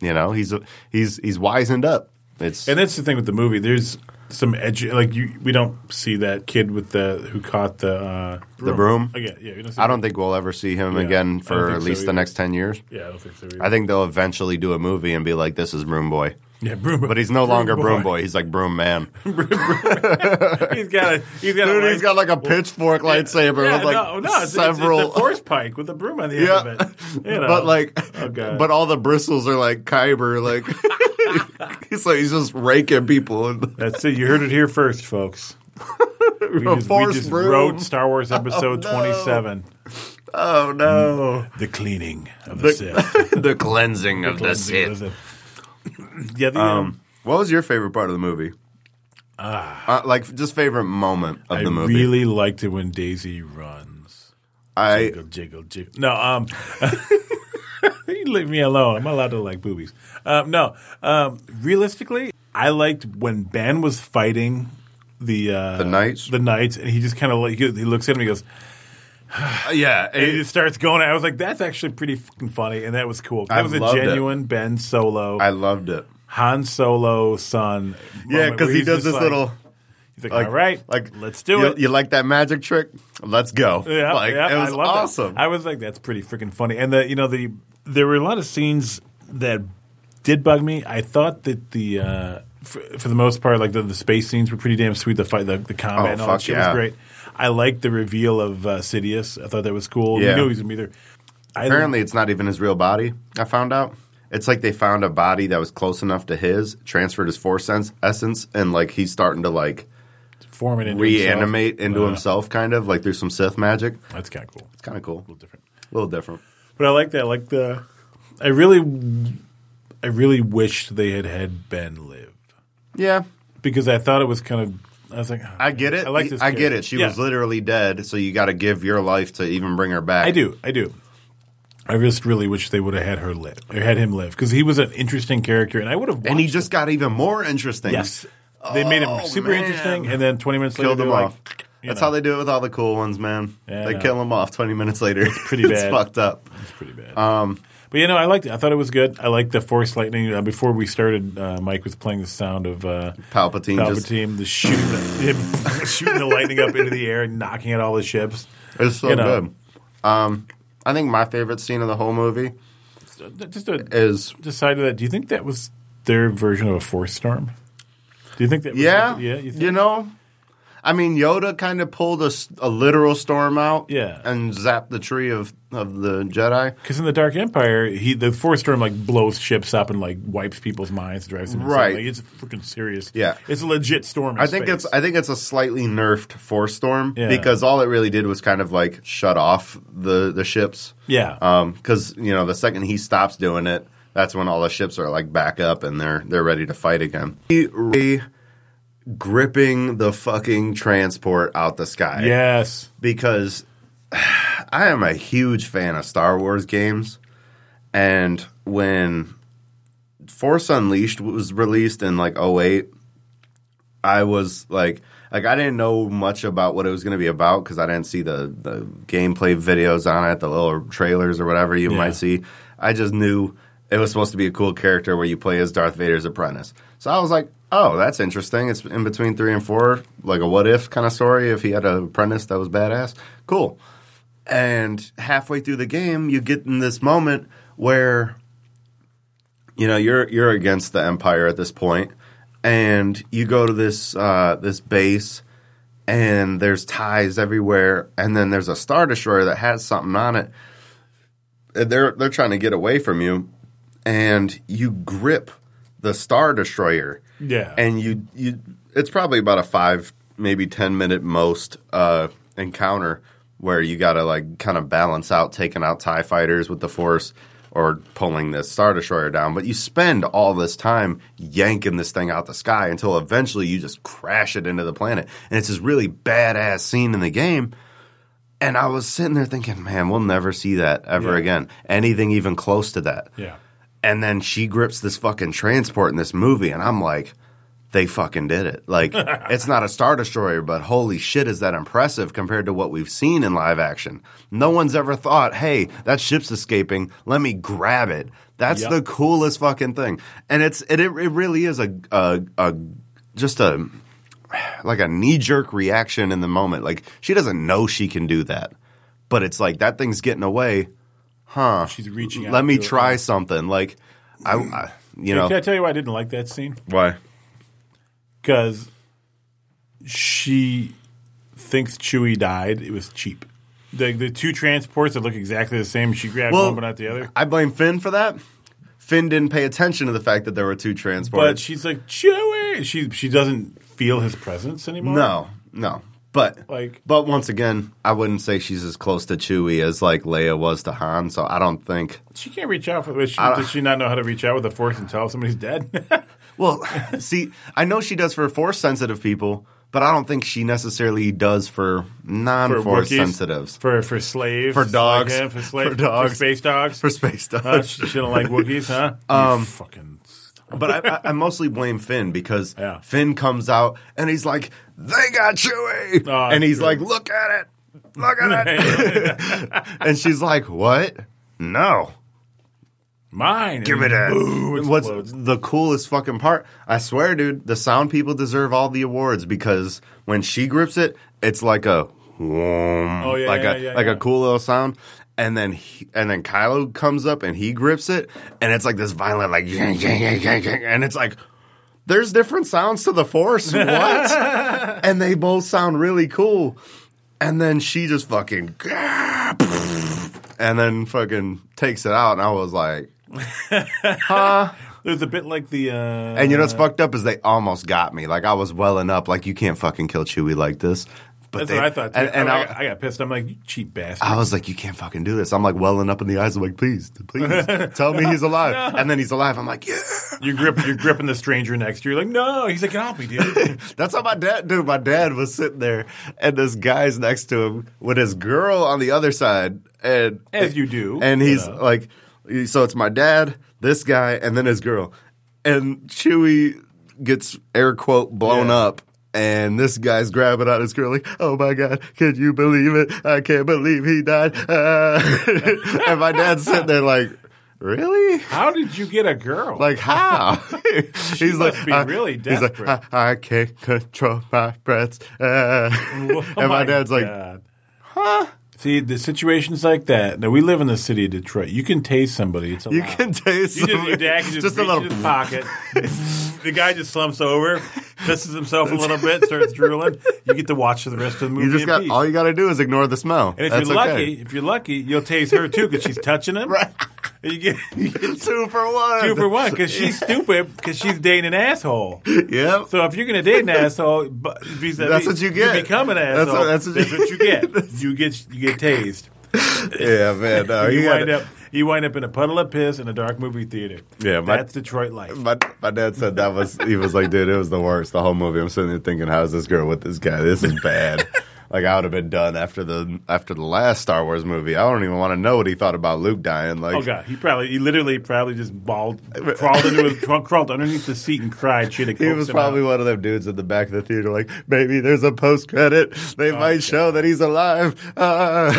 You know, he's he's he's wizened up. It's and that's the thing with the movie. There's some edge. Like you, we don't see that kid with the who caught the uh, broom. The broom? Oh, yeah, yeah. Don't I don't that. think we'll ever see him Yeah, again for at so least the next ten years. Yeah, I don't think so. Either. I think they'll eventually do a movie and be like, "This is Broom Boy," yeah, broom. but he's no longer Broom Boy. He's like Broom Man. he's got a. He's got. Dude, a he's got like a pitchfork lightsaber Yeah, with like no, no, it's, several. It's, it's force pike with a broom on the end yeah, of it. You know. but like, Oh, but all the bristles are like Kyber. Like he's like he's just raking people. And That's it. You heard it here first, folks. We just, we just broom. wrote Star Wars oh, Episode no. 27, oh no, The Cleaning of the, Sith. the cleansing of the Cleansing of Sith. the Sith. Yeah, the, um, Um, what was your favorite part of the movie? Uh, like just favorite moment of I the movie. I really liked it when Daisy runs. I Jiggle, jiggle, jiggle. No, um, you leave me alone. I'm allowed to like boobies. Um, no, um, realistically, I liked when Ben was fighting the uh, The knights? the knights, and he just kind of like he, he looks at him, and he goes, yeah, and it- starts going. I was like, that's actually pretty fucking funny, and that was cool. That I was a loved it. genuine Ben Solo, I loved it. Han Solo son. Yeah, because he does this like- little. He's like, Like, all right, like let's do you, it. You like that magic trick? Let's go. Yeah, like yeah, it was I awesome. I was like, that's pretty freaking funny. And the you know the there were a lot of scenes that did bug me. I thought that the uh, for, for the most part, like the, the space scenes were pretty damn sweet. The fight, the, the combat, Oh, and all that shit yeah. was great. I liked the reveal of uh, Sidious. I thought that was cool. Yeah. You knew he was gonna be there. I, Apparently, it's not even his real body. I found out. It's like they found a body that was close enough to his, transferred his force sense essence, and like he's starting to like forming into reanimate himself. into Uh, himself, kind of like through some Sith magic. That's kind of cool. It's kind of cool, A little different. a little different. But I like that. I like the. I really, I really wished they had had Ben live Yeah, because I thought it was kind of. I was like, oh, I get it. I like this. I get it. She Yeah. was literally dead, so you got to give your life to even bring her back. I do. I do. I just really wish they would have had her live or had him live because he was an interesting character, and I would have. and he just got even more interesting. him. yes, they made him Oh, super man. interesting, and then twenty minutes killed later, them they're off. like, That's know, how they do it with all the cool ones, man. Yeah, they kill them off twenty minutes later. It's pretty bad. it's fucked up. It's pretty bad. Um, But you know, I liked it. I thought it was good. I liked the Force lightning. Uh, before we started, uh, Mike was playing the sound of uh, Palpatine, just Palpatine, the shooting, the, him shooting the lightning up into the air and knocking at all the ships. it's so you know. good. Um, I think my favorite scene of the whole movie Just to is decide that. Do you think that was their version of a Force storm? Do you think that? Was yeah, yeah. You, you know. I mean, Yoda kind of pulled a literal storm out, Yeah. and zapped the tree of, of the Jedi. Because in the Dark Empire, he the Force storm like blows ships up and like wipes people's minds, drives them insane. Right. Like, it's freaking serious. Yeah. it's a legit storm. I think space. it's I think it's a slightly nerfed Force storm Yeah. because all it really did was kind of like shut off the the ships. yeah. Um, because you know the second he stops doing it, that's when all the ships are like back up and they're they're ready to fight again. He- gripping the fucking transport out the sky. yes. because I am a huge fan of Star Wars games, and when Force Unleashed was released in like 08, I was like, like I didn't know much about what it was going to be about because I didn't see the the gameplay videos on it, the little trailers or whatever you Yeah. might see. I just knew it was supposed to be a cool character where you play as Darth Vader's apprentice. So I was like, oh, that's interesting. It's in between three and four, like a what if kind of story. If he had an apprentice that was badass, cool. And halfway through the game, you get in this moment where you know you're you're against the empire at this point and you go to this uh, this base and there's ties everywhere and then there's a star destroyer that has something on it And they're they're trying to get away from you and you grip the star destroyer Yeah. and you you it's probably about a five maybe ten minute most uh, encounter where you got to like kind of balance out taking out Tie fighters with the force or pulling this star destroyer down. But you spend all this time yanking this thing out the sky until eventually you just crash it into the planet, and it's this really badass scene in the game. And I was sitting there thinking, man, we'll never see that ever Yeah. again. Anything even close to that. yeah. And then she grips this fucking transport in this movie, and I'm like, they fucking did it. Like, it's not a Star Destroyer, but holy shit, is that impressive compared to what we've seen in live action. No one's ever thought, hey, that ship's escaping. Let me grab it. That's Yep. the coolest fucking thing. And it's it, it really is a, a, a just a like a knee jerk reaction in the moment. Like she doesn't know she can do that, but it's like that thing's getting away. Huh? She's reaching out Let me to it. try something. Like I, I you know Can I tell you why I didn't like that scene? why? Because she thinks Chewie died. It was cheap. The the two transports that look exactly the same. She grabbed Well, one but not the other. I blame Finn for that. Finn didn't pay attention to the fact that there were two transports. But she's like Chewie. She she doesn't feel his presence anymore. no, no. But Like- but once again, I wouldn't say she's as close to Chewie as like Leia was to Han. So I don't think. she can't reach out. For, she, does she not know how to reach out with the Force and tell if somebody's dead? Well, see, I know she does for force sensitive people, but I don't think she necessarily does for non-force sensitives. for for slaves, For dogs. like for slaves, For dogs. space dogs. For space Huh? dogs. she, she don't like Wookiees, huh? Um, fucking. But I, I, I mostly blame Finn because Yeah. Finn comes out and he's like, "They got Chewie," Oh, and he's good. like, "Look at it, look at it," and she's like, "What? No." Mine. Give it a. What's the coolest fucking part? I swear, dude, the sound people deserve all the awards because when she grips it, it's like a, whoom, Oh, yeah, like yeah, a yeah, like a cool little sound. And then he, and then Kylo comes up and he grips it, and it's like this violent like and it's like there's different sounds to the Force. What? and they both sound really cool. And then she just fucking and then fucking takes it out, and I was like. Huh. There's a bit like the. Uh, And you know what's fucked up is they almost got me. Like I was welling up. Like you can't fucking kill Chewie like this. But that's they, what I thought. Too. And, and I, I, got, I got pissed. I'm like, you cheap bastard. I was like, you can't fucking do this. I'm like welling up in the eyes. I'm like, please, please, tell me he's alive. And then he's alive. I'm like, yeah. you grip, you're gripping the stranger next to you. You're like, no. He's like, get off me, dude. That's how my dad, dude. My dad was sitting there, and this guy's next to him with his girl on the other side, and As you do, and you he's know. like, so it's my dad, this guy, and then his girl, and Chewie gets air quote blown Yeah. up. And this guy's grabbing on his girl like, "Oh my god, can you believe it? I can't believe he died." Uh, and my dad's sitting there like, really? How did you get a girl? Like how? he's must be I- really he's like. I, I can't control my breaths. Uh. Oh and my, dad's like, huh? See, the situations like that. Now we live in the city of Detroit. You can tase somebody. It's you can taste You just, your dad can just, just a little. in his pocket. the guy just slumps over, pisses himself a little bit, starts drooling. You get to watch the rest of the movie. You just in got peace. all you got to do is ignore the smell. and if That's you're okay. lucky, if you're lucky, you'll tase her too because she's touching him. Right. You get, you get two for one. two for one because she's stupid because she's dating an asshole. Yep. So if you're going to date an asshole, but vis-a-vis, That's what you get. You become an That's asshole. what- That's that's what, you, get. You get you get tased. yeah, man. No, you you wind up you wind up in a puddle of piss in a dark movie theater. Yeah, my- that's Detroit life. My, my dad said that was he was like, dude, it was the worst. The whole movie. I'm sitting there thinking, how's this girl with this guy? This is bad. Like I would have been done after the after the last Star Wars movie. I don't even want to know what he thought about Luke dying. Like, Oh god, he probably he literally probably just bawled, crawled into his crawled underneath the seat and cried. Shit, he was probably one of them dudes in the back of the theater, like, maybe there's a post credit. They might show that he's alive. Uh.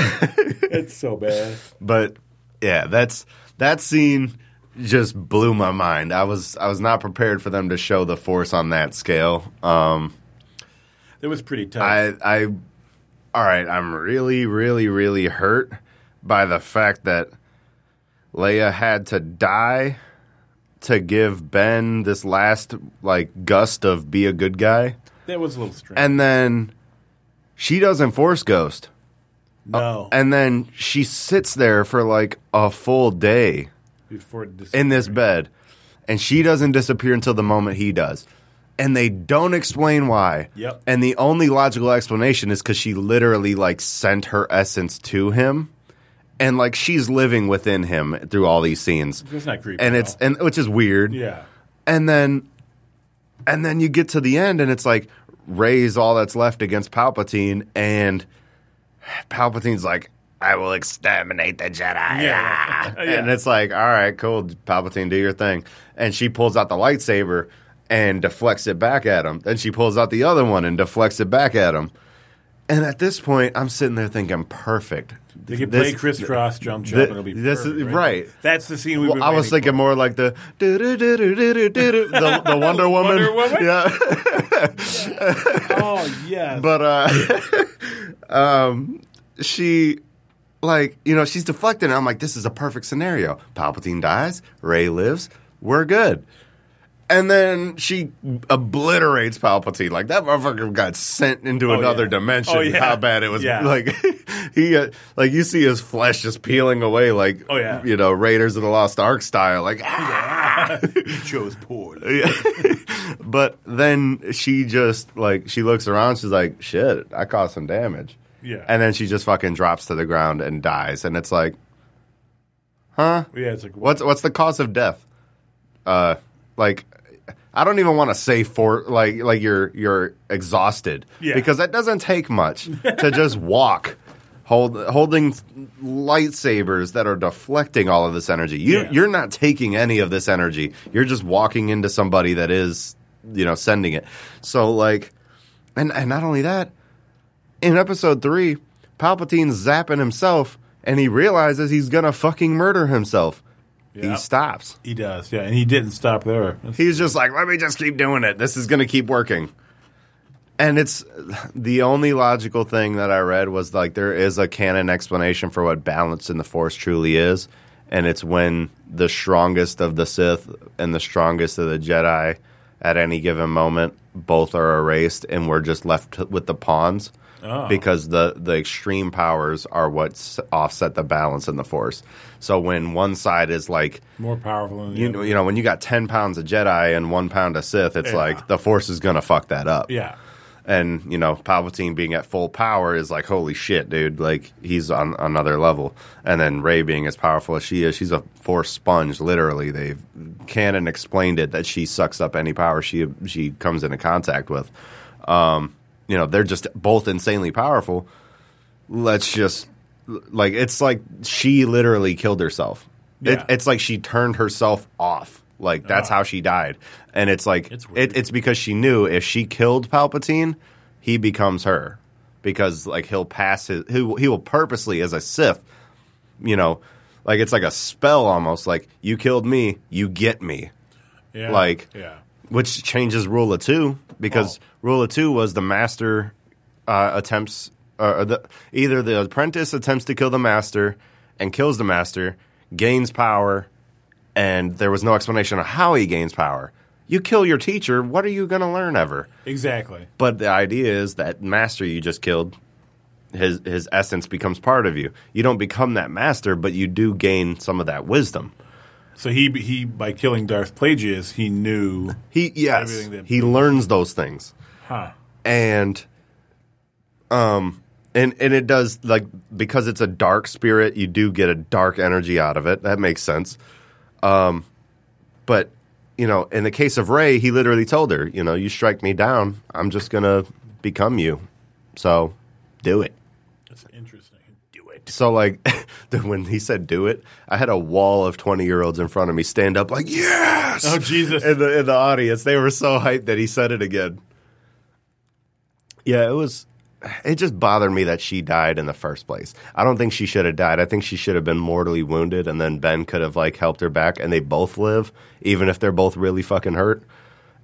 It's so bad. but yeah, that's that scene just blew my mind. I was I was not prepared for them to show the force on that scale. Um, It was pretty tough. I I all right, I'm really really really hurt by the fact that Leia had to die to give Ben this last like gust of be a good guy. that was a little strange. And then she doesn't force ghost. no, uh, And then she sits there for like a full day before in this bed and she doesn't disappear until the moment he does. And they don't explain why. Yep. And the only logical explanation is cuz she literally like sent her essence to him and like she's living within him through all these scenes. It's not creepy. And it's and which is weird. yeah. And then and then you get to the end and it's like raise all that's left against Palpatine and Palpatine's like I will exterminate the Jedi. Yeah. And it's like, all right, cool, Palpatine, do your thing. And she pulls out the lightsaber and deflects it back at him. Then she pulls out the other one and deflects it back at him. And at this point, I'm sitting there thinking, perfect. They can This- play crisscross jump jump. and it'll be this is- perfect, right. That's the scene we. Well, I was thinking more like the the, the Wonder Woman. Wonder Woman? Yeah. Oh yes. But uh um she like, you know, she's deflecting. I'm like, this is a perfect scenario. Palpatine dies, Rey lives, we're good. And then she obliterates Palpatine. Like that motherfucker got sent into Oh, another yeah. dimension. Oh, yeah. How bad it was. Yeah. Like he, uh, like you see his flesh just peeling away, like Oh, yeah. you know Raiders of the Lost Ark style. Like you chose poorly. yeah. but then she just like she looks around. She's like, "Shit, I caused some damage." Yeah. And then she just fucking drops to the ground and dies. And it's like, huh? yeah, it's like What's what's the cause of death? Uh, like, I don't even want to say for like like you're you're exhausted Yeah. because that doesn't take much to just walk. Hold, holding lightsabers that are deflecting all of this energy. You, Yeah. You're not taking any of this energy. You're just walking into somebody that is, you know, sending it. So like, and and not only that, in episode three, Palpatine's zapping himself, and he realizes he's gonna fucking murder himself. Yeah. He stops. He does, yeah, and he didn't stop there. He's just like, let me just keep doing it. This is gonna keep working. And it's the only logical thing that I read was like there is a canon explanation for what balance in the Force truly is, and it's when the strongest of the Sith and the strongest of the Jedi at any given moment both are erased, and we're just left with the pawns Oh. because the the extreme powers are what offset the balance in the Force. So when one side is like more powerful than the you other. know, you know, when you got ten pounds of Jedi and one pound of Sith, it's Yeah. like the Force is gonna fuck that up. Yeah, And you know, Palpatine being at full power is like, holy shit, dude! Like he's on another level. And then Rey being as powerful as she is, she's a Force sponge. Literally, they've canon explained it that she sucks up any power she she comes into contact with. Um, you know, they're just both insanely powerful. Let's just like it's like she literally killed herself. It, it's like she turned herself off. Like that's ah. how she died. And it's like It's it, it's because she knew if she killed Palpatine, he becomes her because like he'll pass his he, will- he will purposely as a Sith, you know, like it's like a spell almost. Like you killed me, you get me, Yeah. like- yeah. which changes rule of two because rule of two was the master uh, attempts, uh, the, either the apprentice attempts to kill the master and kills the master, gains power, and there was no explanation of how he gains power. You kill your teacher, what are you going to learn ever? Exactly. But the idea is that master you just killed, his his essence becomes part of you. You don't become that master, but you do gain some of that wisdom. So he he by killing Darth Plagueis, he knew, He yes, Everything that- he learns those things, huh? and um, and and it does like because it's a dark spirit, you do get a dark energy out of it. That makes sense. Um, but you know, in the case of Rey, he literally told her, you know, you strike me down, I'm just gonna become you. So do it. That's interesting. Do it. So like when he said do it, I had a wall of twenty year olds in front of me stand up like yes. Oh Jesus! In the in the audience, they were so hyped that he said it again. Yeah, it was. It just bothered me that she died in the first place. I don't think she should have died. I think she should have been mortally wounded, and then Ben could have like helped her back, and they both live, even if they're both really fucking hurt.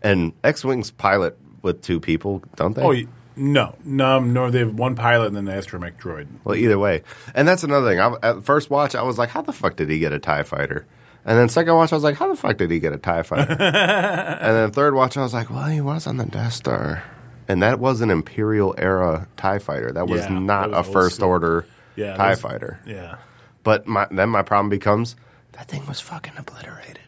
And X Wings pilot with two people, don't they? oh no, no, nor they have one pilot and then an astromech droid. Well, either way, and that's another thing. I, at first watch, I was like, "How the fuck did he get a Tie Fighter?" And then second watch, I was like, "How the fuck did he get a Tie Fighter?" and then third watch, I was like, "Well, he was on the Death Star, and that was an Imperial era Tie Fighter. That was Yeah, not that was a First school. Order Yeah, Tie those- Fighter." Yeah. But my, then my problem becomes that thing was fucking obliterated.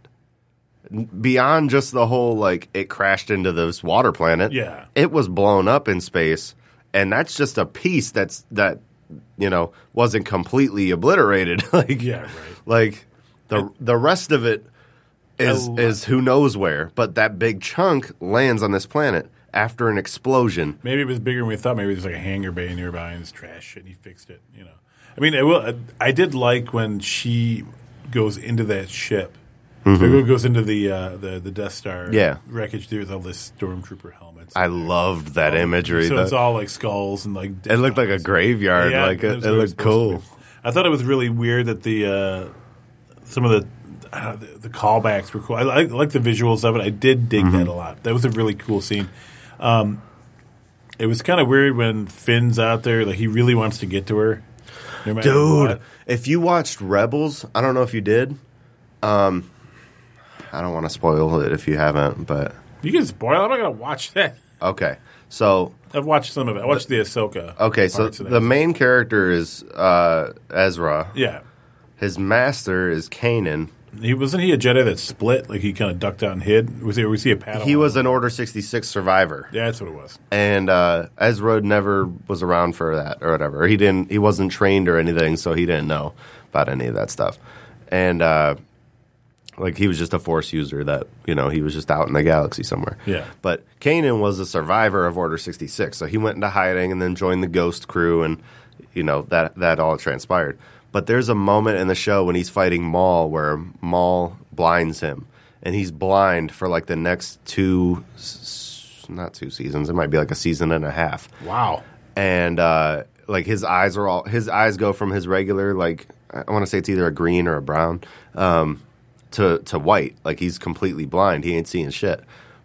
Beyond just the whole like it crashed into this water planet. Yeah. It was blown up in space and that's just a piece that's that you know wasn't completely obliterated like Yeah, right. like the the rest of it is lo- is who knows where, but that big chunk lands on this planet after an explosion. Maybe it was bigger than we thought. Maybe there's like a hangar bay nearby and it's trash and he fixed it. You know, I mean, I will. I did like when she goes into that ship. So it goes into the uh, the the Death Star Mm-hmm. Yeah. wreckage there with all this stormtrooper helmets. I loved that imagery. so The- it's all like skulls and like it looked like a graveyard. Yeah, like it, it looked cool. I thought it was really weird that the uh, some of the, uh, the the callbacks were cool. I like, like the visuals of it. I did dig Mm-hmm. that a lot. That was a really cool scene. Um, it was kind of weird when Finn's out there, like he really wants to get to her. No Dude, if you watched Rebels, I don't know if you did. Um, I don't want to spoil it if you haven't, but you can spoil. it. I'm not gonna watch that. okay. So I've watched some of it. I watched the Ahsoka. okay, so parts of that. the main character is uh, Ezra. yeah, His master is Kanan. he wasn't he a Jedi that split? Like he kind of ducked out and hid. Was he? Was he a Padawan? He was an Order sixty six survivor, Yeah, that's what it was. and uh, Ezra never was around for that or whatever. He didn't. He wasn't trained or anything, so he didn't know about any of that stuff. And uh, like he was just a Force user that you know he was just out in the galaxy somewhere. Yeah. But Kanan was a survivor of Order 66, so he went into hiding and then joined the Ghost crew, and you know that that all transpired. But there's a moment in the show when he's fighting Maul where Maul blinds him, and he's blind for like the next two, not two seasons. It might be like a season and a half Wow. and uh, like his eyes are all his eyes go from his regular like I want to say it's either a green or a brown um, to to white. Like he's completely blind. He ain't seeing shit.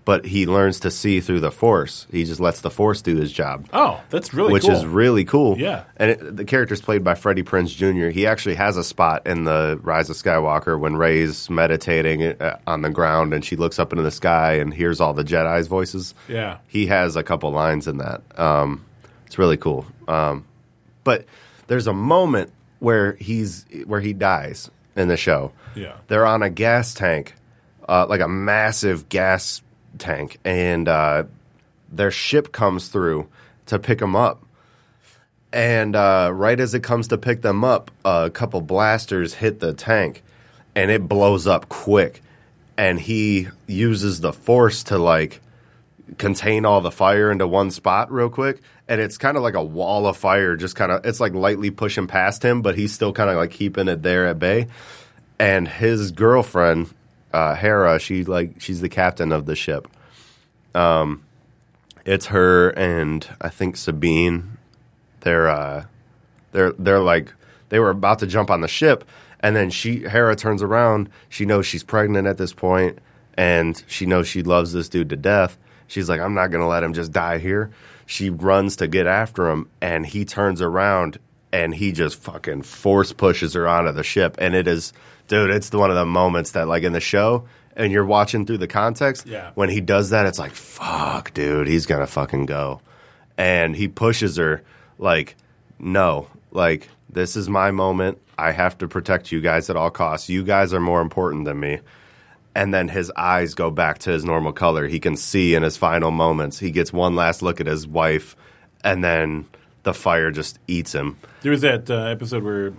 But he learns to see through the force. He just lets the force do his job, Oh, that's really cool. which cool. is really cool. Yeah. and it, the character's played by Freddie Prinze Jr. He actually has a spot in the Rise of Skywalker when Rey's meditating uh, on the ground and she looks up into the sky and hears all the Jedi's voices yeah. he has a couple lines in that. Um, it's really cool. Um, but there's a moment where he's where he dies in the show. Yeah. They're on a gas tank, uh, like a massive gas tank, and uh, their ship comes through to pick them up. And uh, right as it comes to pick them up, a couple blasters hit the tank, and it blows up quick. And he uses the force to like contain all the fire into one spot real quick and it's kind of like a wall of fire just kind of it's like lightly pushing past him but he's still kind of like keeping it there at bay and his girlfriend uh hera she like she's the captain of the ship um it's her and i think sabine they're uh they're they're like they were about to jump on the ship, and then she Hera turns around. She knows she's pregnant at this point, and she knows she loves this dude to death. She's like, I'm not gonna let him just die here. She runs to get after him, and he turns around and he just fucking force pushes her onto the ship. And it is, dude, it's one of the moments that, like in the show, and you're watching through the context. Yeah. When he does that, it's like, fuck, dude, he's gonna fucking go. And he pushes her, like, no, like, this is my moment. I have to protect you guys at all costs. You guys are more important than me. And then his eyes go back to his normal color. He can see in his final moments. He gets one last look at his wife, and then the fire just eats him. There was that uh, episode where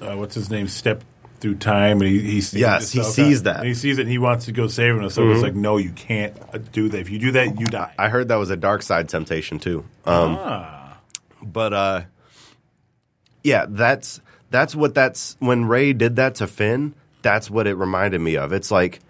uh, what's his name stepped through time and he, he sees Yes, he sees that. Mm-hmm. and he sees it and he wants to go save him. And so it's like, no, you can't uh, do that. If you do that, you die. I heard that was a dark side temptation too. Um, ah, But uh, yeah, that's that's what that's when Rey did that to Finn. That's what it reminded me of. It's like,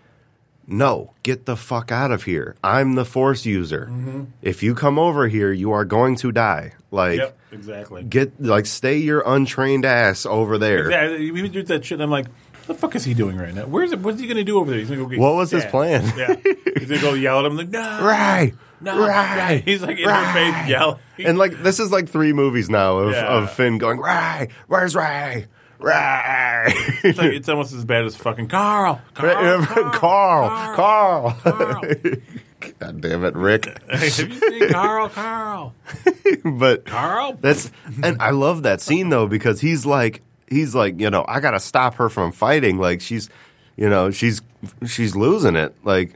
no, get the fuck out of here. I'm the Force user. Mm-hmm. If you come over here, you are going to die. Like, yep, exactly. get like stay your untrained ass over there. Yeah, we do that shit. And I'm like, what the fuck is he doing right now? Where's it? What's he going to do over there? He's to go get What was his plan? Yeah, he's going to go yell at him like, no, Right, no, right. He's like in right. her face yelling. And like this is like three movies now of, Yeah. of Finn going, Rey, where's Rey? It's, like, it's almost as bad as fucking Carl. Carl, Carl, Carl, Carl. Carl. God damn it, Rick. Have you seen Carl? Carl, but Carl. that's and I love that scene though because he's like he's like, you know, I got to stop her from fighting like she's you know, she's she's losing it. Like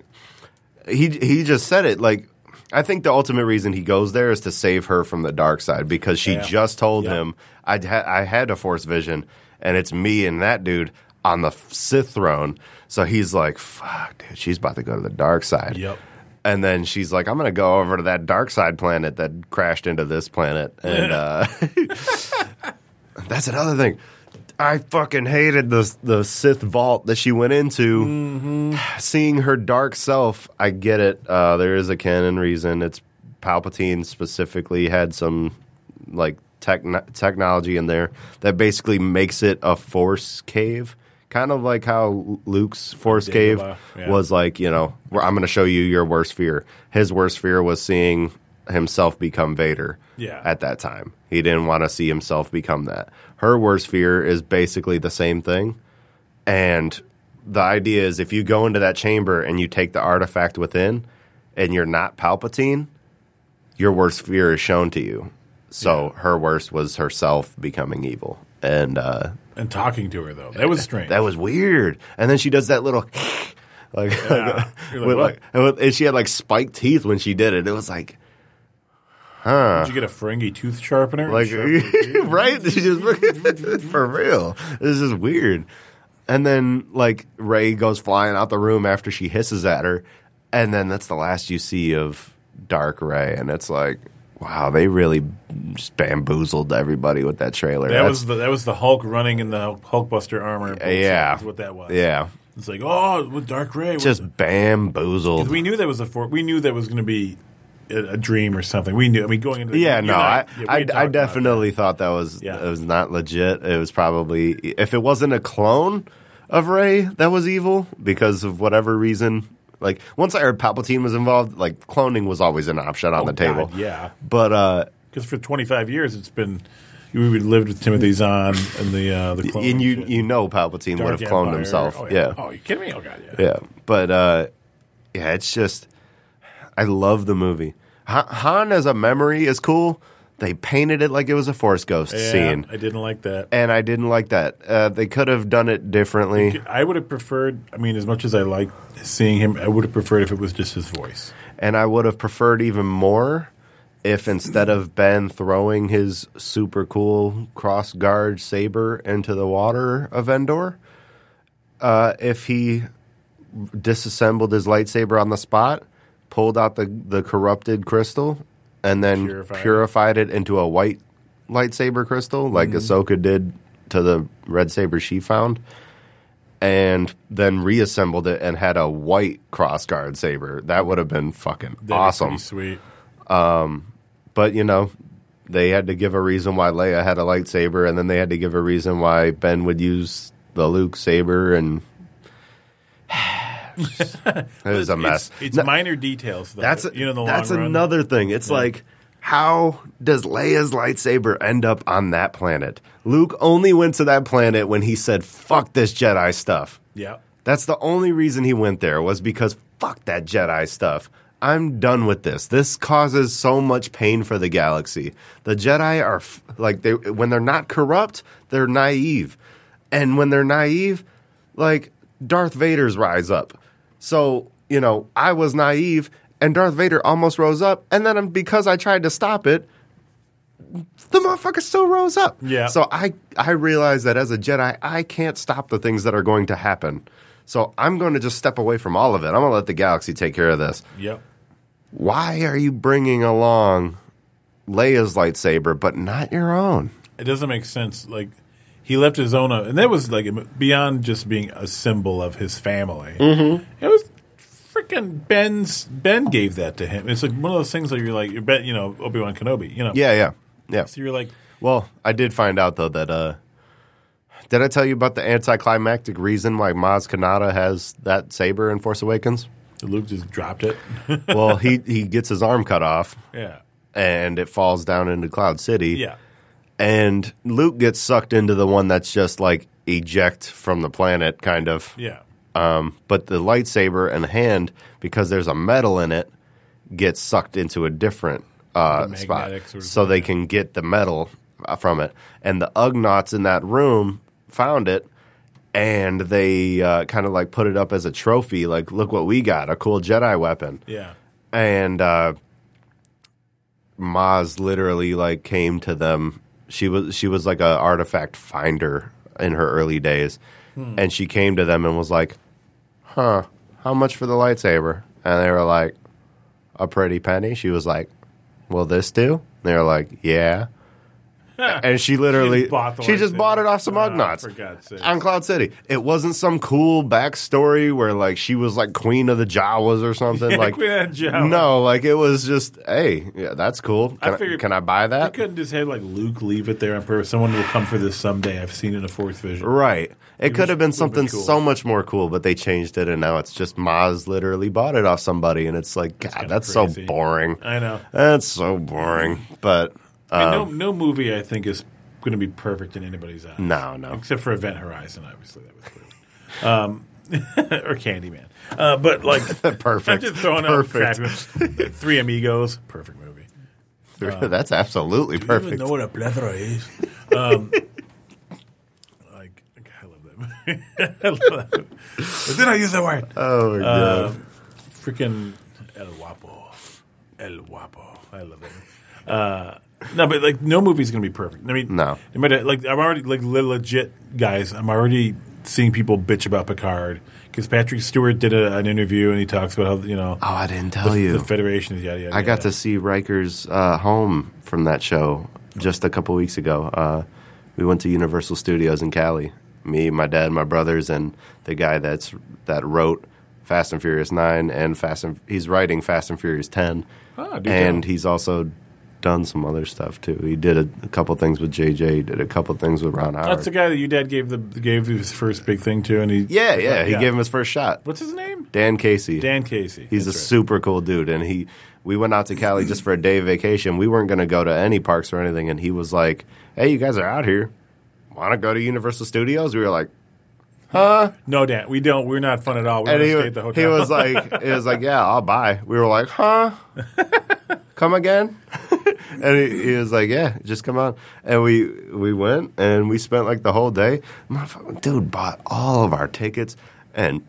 he he just said it like I think the ultimate reason he goes there is to save her from the dark side because she Yeah. just told Yeah. him I ha- I had a force vision and it's me and that dude on the Sith throne. So he's like, "Fuck, dude, she's about to go to the dark side." Yep. And then she's like, "I'm going to go over to that dark side planet that crashed into this planet." And uh, that's another thing. I fucking hated the the Sith vault that she went into. Seeing her dark self, I get it. Uh, there is a canon reason. It's Palpatine specifically had some like techn technology in there that basically makes it a Force cave, kind of like how Luke's Force cave yeah. was like. You know, where I'm going to show you your worst fear. His worst fear was seeing himself become Vader. Yeah. At that time, he didn't want to see himself become that. Her worst fear is basically the same thing, and the idea is if you go into that chamber and you take the artifact within, and you're not Palpatine, your worst fear is shown to you. So her worst was herself becoming evil, and uh, And talking to her though, that was strange. that was weird. And then she does that little. Like, Yeah. You're like, with, what? like, and she had like spiked teeth when she did it. It was like, Huh Did you get a Ferengi tooth sharpener? like Sharpen- right? She just for real. This is weird. And then like Rey goes flying out the room after she hisses at her, and then that's the last you see of Dark Rey, and it's like, wow, they really just bamboozled everybody with that trailer. That That's- was the that was the Hulk running in the Hulkbuster armor. yeah, is what that was. Yeah, it's like oh, with Dark Rey. just bamboozled. we knew that was a for, we knew that was going to be a, a dream or something. We knew. I mean, going into the, Yeah, no, and I, yeah, I, I definitely thought that was Yeah. it was not legit. It was probably if it wasn't a clone of Rey that was evil because of whatever reason. Like once I heard Palpatine was involved, like cloning was always an option on Oh, the table. God, yeah. but uh, because for 25 years it's been we lived with Timothy Zahn and the uh, the clone and you shit. you know Palpatine Dark would have cloned Empire. himself. Oh, yeah. Oh, you kidding me? Oh god, yeah. Yeah, but uh, yeah, it's just I love the movie. Han as a memory is cool. They painted it like it was a Force Ghost Yeah, scene, I didn't like that. and I didn't like that. Uh, they could have done it differently. I would have preferred. I mean, as much as I like seeing him, I would have preferred if it was just his voice. And I would have preferred even more if instead of Ben throwing his super cool cross guard saber into the water of Endor, uh, if he disassembled his lightsaber on the spot, pulled out the, the corrupted crystal, and then Purified it. purified it into a white lightsaber crystal, like mm-hmm. Ahsoka did to the red saber she found. And then reassembled it and had a white crossguard saber. That would have been fucking That'd awesome. pretty sweet. Um, but you know, they had to give a reason why Leia had a lightsaber, and then they had to give a reason why Ben would use the Luke saber, and it was a mess. It's, it's No, minor details. Though, that's you know the that's long run. another thing. It's like how does Leia's lightsaber end up on that planet? Luke only went to that planet when he said "fuck this Jedi stuff." Yeah, That's the only reason he went there was because fuck that Jedi stuff. I'm done with this. This causes so much pain for the galaxy. The Jedi are f- like they when they're not corrupt, they're naive. And when they're naive, like Darth Vader's rise up. So, you know, I was naive and Darth Vader almost rose up and then um, because I tried to stop it, the motherfucker still rose up. Yeah. So I I realize that as a Jedi, I can't stop the things that are going to happen. So I'm going to just step away from all of it. I'm going to let the galaxy take care of this. yep. Why are you bringing along Leia's lightsaber but not your own? It doesn't make sense. Like he left his own, and that was like beyond just being a symbol of his family. Mm-hmm. It was freaking Ben's. Ben gave that to him. It's like one of those things that you're like, you're bet, you know, Obi Wan Kenobi. You know, Yeah, yeah, yeah. So you're like, Well, I did find out though that uh did I tell you about the anticlimactic reason why Maz Kanata has that saber in Force Awakens? Luke just dropped it. well, he he gets his arm cut off yeah, and it falls down into Cloud City. yeah, And Luke gets sucked into the one that's just like eject from the planet kind of. yeah. Um, but the lightsaber and hand, because there's a metal in it, gets sucked into a different uh, spot, sort of so they can get the metal uh, from it. And the Ugnaughts in that room found it, and they uh, kind of like put it up as a trophy. Like, look what we got, a cool Jedi weapon. Yeah. And uh, Maz literally like came to them. She was she was like a artifact finder in her early days, hmm. and she came to them and was like, "Huh, how much for the lightsaber?" And they were like, "A pretty penny." She was like, "Will this do?" And They were like, "Yeah." and she literally She bought she just bought it off some Ah, Ugnaughts for God's sakes. on Cloud City. It wasn't some cool backstory where like she was like queen of the Jawas or something. Yeah, like Queen of the Jawas. no, like it was just hey, yeah, that's cool. Can I, figured- can I buy that? I couldn't just have like Luke leave it there on purpose. Someone will come for this someday. I've seen it in a force vision. Right. It could have been something cool. so much more cool, but they changed it, and now it's just Maz literally bought it off somebody, and it's like, God, kinda that's so boring. I know. That's so boring. But I mean, um, no, no movie I think is going to be perfect in anybody's eyes. no, no. except for Event Horizon, obviously that was clear. Um, or Candyman. Uh, but like, Perfect. I'm just throwing Perfect. out crap. Three Amigos, perfect movie. that's absolutely Do you perfect. even know what a plethora is? Um, like, I love that movie. I love that movie. But then I use that word. oh my Uh, god. freaking El Guapo. El Guapo. I love that. Uh, no, but like no movie's gonna be perfect. I mean, No. no matter like I'm already like le- legit guys. I'm already seeing people bitch about Picard because Patrick Stewart did a, an interview and he talks about how you know oh, I didn't tell the, you. the Federation is yada yada. I got yada. to see Riker's uh, home from that show just a couple weeks ago. Uh, we went to Universal Studios in Cali. Me, my dad, my brothers, and the guy that's that wrote Fast and Furious Nine and Fast and he's writing Fast and Furious Ten, Ah, do and tell. he's also done some other stuff too. He did a, a couple things with JJ. He did a couple things with Ron Howard. That's the guy that your dad gave the gave his first big thing to, and he yeah, yeah. He gave him his first shot. what's his name? Dan Casey. Dan Casey. He's That's a right. super cool dude, and he. We went out to Cali just for a day of vacation. We weren't going to go to any parks or anything, and he was like, "Hey, you guys are out here. Want to go to Universal Studios?" We were like, "Huh? No, Dan, we don't. We're not fun at all. We're and he, at the hotel. he was like, "He was like, yeah, I'll buy." We were like, "Huh? come again?" and he, he was like, "Yeah, just come on." And we we went and we spent like the whole day. Motherfucker, dude bought all of our tickets and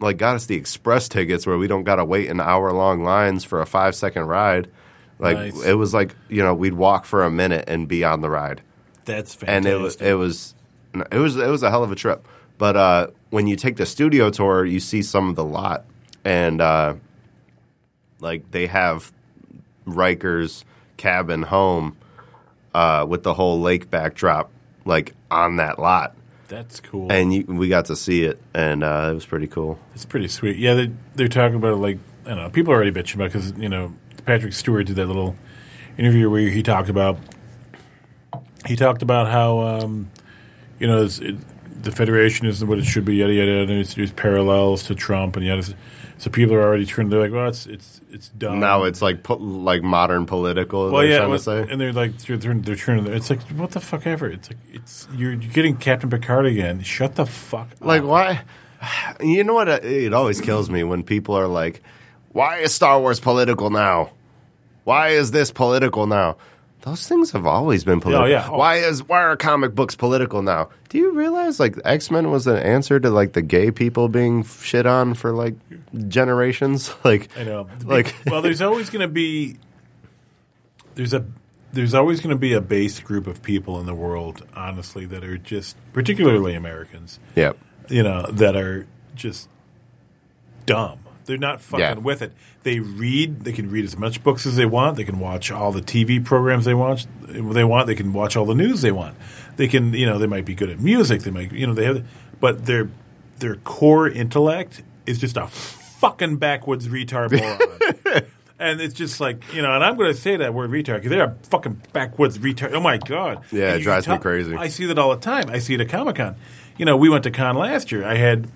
like got us the express tickets where we don't got to wait in hour long lines for a five second ride. Like Nice. it was like you know we'd walk for a minute and be on the ride, That's fantastic. and it was it was it was it was a hell of a trip. But uh, when you take the studio tour, you see some of the lot, and uh, like they have Riker's cabin home uh, with the whole lake backdrop like on that lot, That's cool. and you, we got to see it, and uh, it was pretty cool. It's pretty sweet. Yeah, they, they're talking about it like I don't know. People are already bitching about because you know Patrick Stewart did that little interview where he talked about he talked about how um, you know it, the federation isn't what it should be. Yada yada. yada. There's, there's parallels to Trump and yada. So people are already turned. They're like, well, it's it's it's dumb. Now it's like po- like modern political. well, yeah, well, and they're like they're, they're, they're turning. It's like what the fuck ever. It's like it's you're, you're getting Captain Picard again. Shut the fuck. Like up. why? You know what? uh, It always kills me when people are like, "Why is Star Wars political now? Why is this political now?" Those things have always been political. Oh, yeah. Oh. Why is why are comic books political now? Do you realize like X Men was an answer to like the gay people being shit on for like generations? Like I know. Like well, there's always going to be there's a there's always going to be a base group of people in the world, honestly, that are just particularly Americans, yeah, you know, that are just dumb. They're not fucking Yeah. with it. They read. They can read as much books as they want. They can watch all the TV programs they watch. They want. They can watch all the news they want. They can. You know. They might be good at music. They might. You know. They have. But their their core intellect is just a fucking backwoods retard moron. And it's just like you know, and I'm going to say that word retard because they're a fucking backwoods retard. Oh my god! Yeah, And it drives me crazy. I see that all the time. I see it at Comic Con. You know, we went to con last year. I had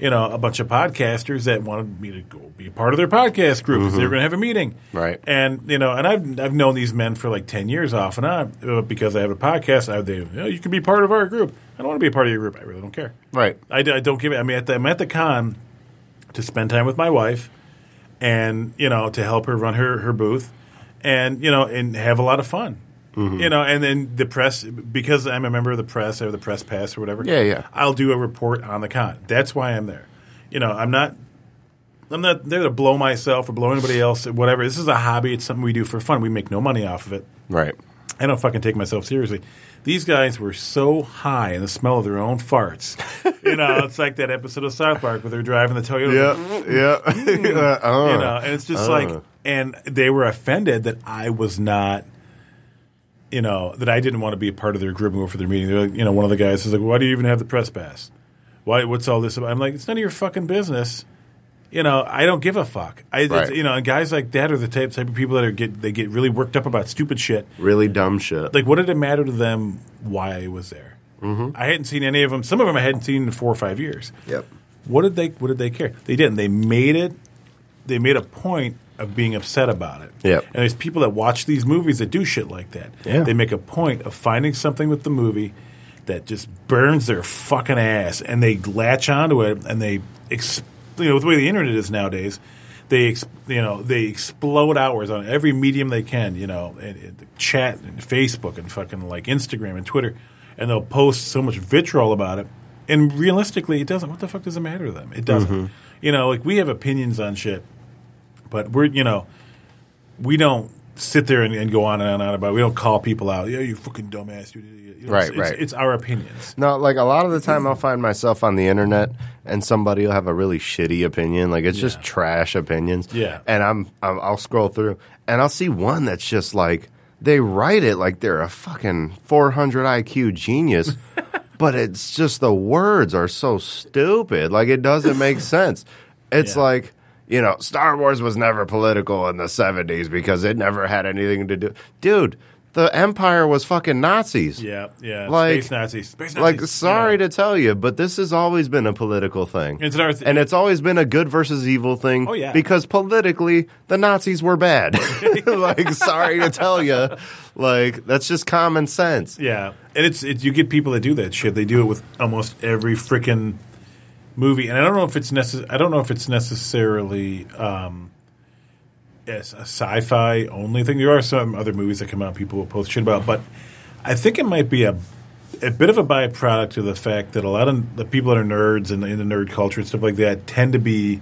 you know a bunch of podcasters that wanted me to go be a part of their podcast group because they were going to have a meeting. Mm-hmm. Right. And you know, and I've I've known these men for like ten years off and on uh, because I have a podcast. I, they, you, know, you can be part of our group. I don't want to be a part of your group. I really don't care. right. I, I don't give it. I mean, at the, I'm at the con to spend time with my wife, and you know, to help her run her her booth, and you know, and have a lot of fun. Mm-hmm. You know, and then the press because I'm a member of the press, I have the press pass or whatever. Yeah, yeah. I'll do a report on the con. That's why I'm there. You know, I'm not. I'm not there to blow myself or blow anybody else. Or whatever. This is a hobby. It's something we do for fun. We make no money off of it. Right. I don't fucking take myself seriously. These guys were so high in the smell of their own farts. you know, it's like that episode of South Park where they're driving the Toyota. Yeah. Yeah. uh, You know, and it's just like, and they were offended that I was not, you know, that I didn't want to be a part of their group and go for their meeting. They're like, you know, one of the guys is like, why do you even have the press pass? Why? What's all this about? I'm like, it's none of your fucking business. You know, I don't give a fuck. I, Right. you know, and guys like that are the type type of people that are get they get really worked up about stupid shit really dumb shit. like what did it matter to them why I was there? Mm-hmm. I hadn't seen any of them. Some of them I hadn't seen in four or five years. yep. What did they? What did they care? They didn't. They made it. They made a point of being upset about it. Yep. And there's people that watch these movies that do shit like that. Yeah. They make a point of finding something with the movie that just burns their fucking ass, and they latch onto it, and they, ex- you know, with the way the internet is nowadays. They, ex- you know, they explode hours on every medium they can, you know, and, and chat and Facebook and fucking like Instagram and Twitter, and they'll post so much vitriol about it. And realistically, it doesn't. What the fuck does it matter to them? It doesn't. Mm-hmm. You know, like we have opinions on shit, but we're you know, we don't sit there and, and go on and on and on about. It. We don't call people out. Yeah, you fucking dumbass. You, idiot." You know, Right, it's, right. It's, it's our opinions. No, like a lot of the time I'll find myself on the internet and somebody will have a really shitty opinion. Like it's just trash opinions. Yeah. And I'm, I'm I'll scroll through and I'll see one that's just like they write it like they're a fucking 400 IQ genius. but it's just the words are so stupid. Like it doesn't make sense. It's Yeah. like you know, Star Wars was never political in the 70s because it never had anything to do. Dude, the Empire was fucking Nazis. Yeah, yeah. Like- space Nazis. Space Nazis. Like, sorry know. to tell you, but this has always been a political thing. It's th- and it's always been a good versus evil thing. Oh, yeah. Because politically, the Nazis were bad. like, sorry to tell you. Like, that's just common sense. Yeah, and it's it, you get people that do that shit. They do it with almost every freaking movie, and I don't know if it's necess- I don't know if it's necessarily um, yes, a sci-fi only thing. There are some other movies that come out people will post shit about, but I think it might be a a bit of a byproduct of the fact that a lot of the people that are nerds and in the nerd culture and stuff like that tend to be,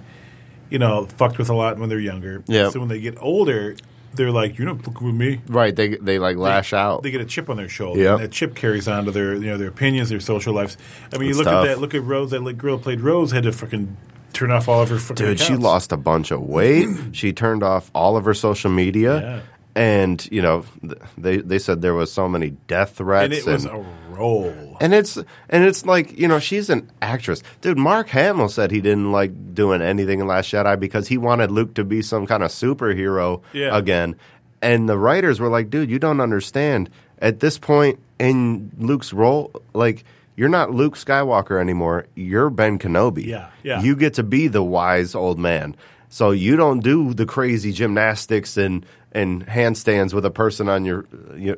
you know, fucked with a lot when they're younger. Yeah. So when they get older, they're like, "You're not fucking with me." Right. They, they like, lash out. They get a chip on their shoulder. Yep. And that chip carries on to their you know their opinions, their social lives. I mean, you look tough. at that. Look at Rose. That like, girl played Rose had to fucking turn off all of her fucking Dude, she lost a bunch of weight. she turned off all of her social media. Yeah. And, you know, th- they, they said there was so many death threats. and it was a role. And it's and it's like you know she's an actress, dude. Mark Hamill said he didn't like doing anything in Last Jedi because he wanted Luke to be some kind of superhero Yeah. again. And the writers were like, dude, you don't understand. At this point in Luke's role, like, you're not Luke Skywalker anymore. You're Ben Kenobi. Yeah, yeah. You get to be the wise old man. So you don't do the crazy gymnastics and and handstands with a person on your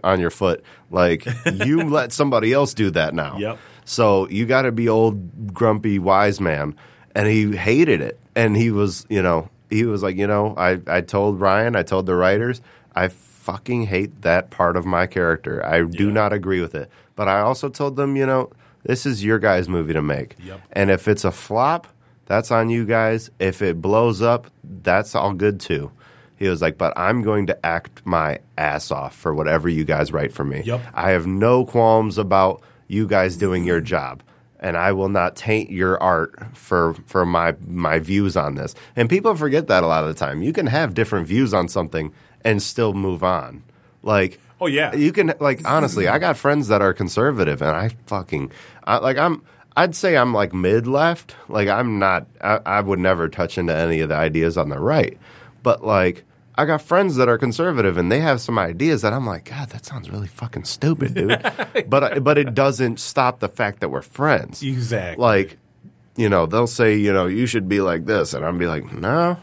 on your foot. Like you let somebody else do that now. Yep. So you got to be old grumpy wise man, and he hated it. And he was, you know, he was like, you know, I I told Rian, I told the writers, I fucking hate that part of my character. I do Yeah. not agree with it. But I also told them, you know, this is your guys' movie to make. Yep. And if it's a flop, that's on you guys. If it blows up, that's all good too. He was like, but I'm going to act my ass off for whatever you guys write for me. Yep. I have no qualms about you guys doing your job. And I will not taint your art for for my my views on this. And people forget that a lot of the time. You can have different views on something and still move on. Like Oh, yeah. you can like honestly, I got friends that are conservative, and I fucking I, like I'm. I'd say I'm like mid left. Like I'm not. I, I would never touch into any of the ideas on the right. But like I got friends that are conservative, and they have some ideas that I'm like, God, that sounds really fucking stupid, dude. but I- but it doesn't stop the fact that we're friends. Exactly. Like, you know, they'll say, you know, you should be like this, and I'm be like, no,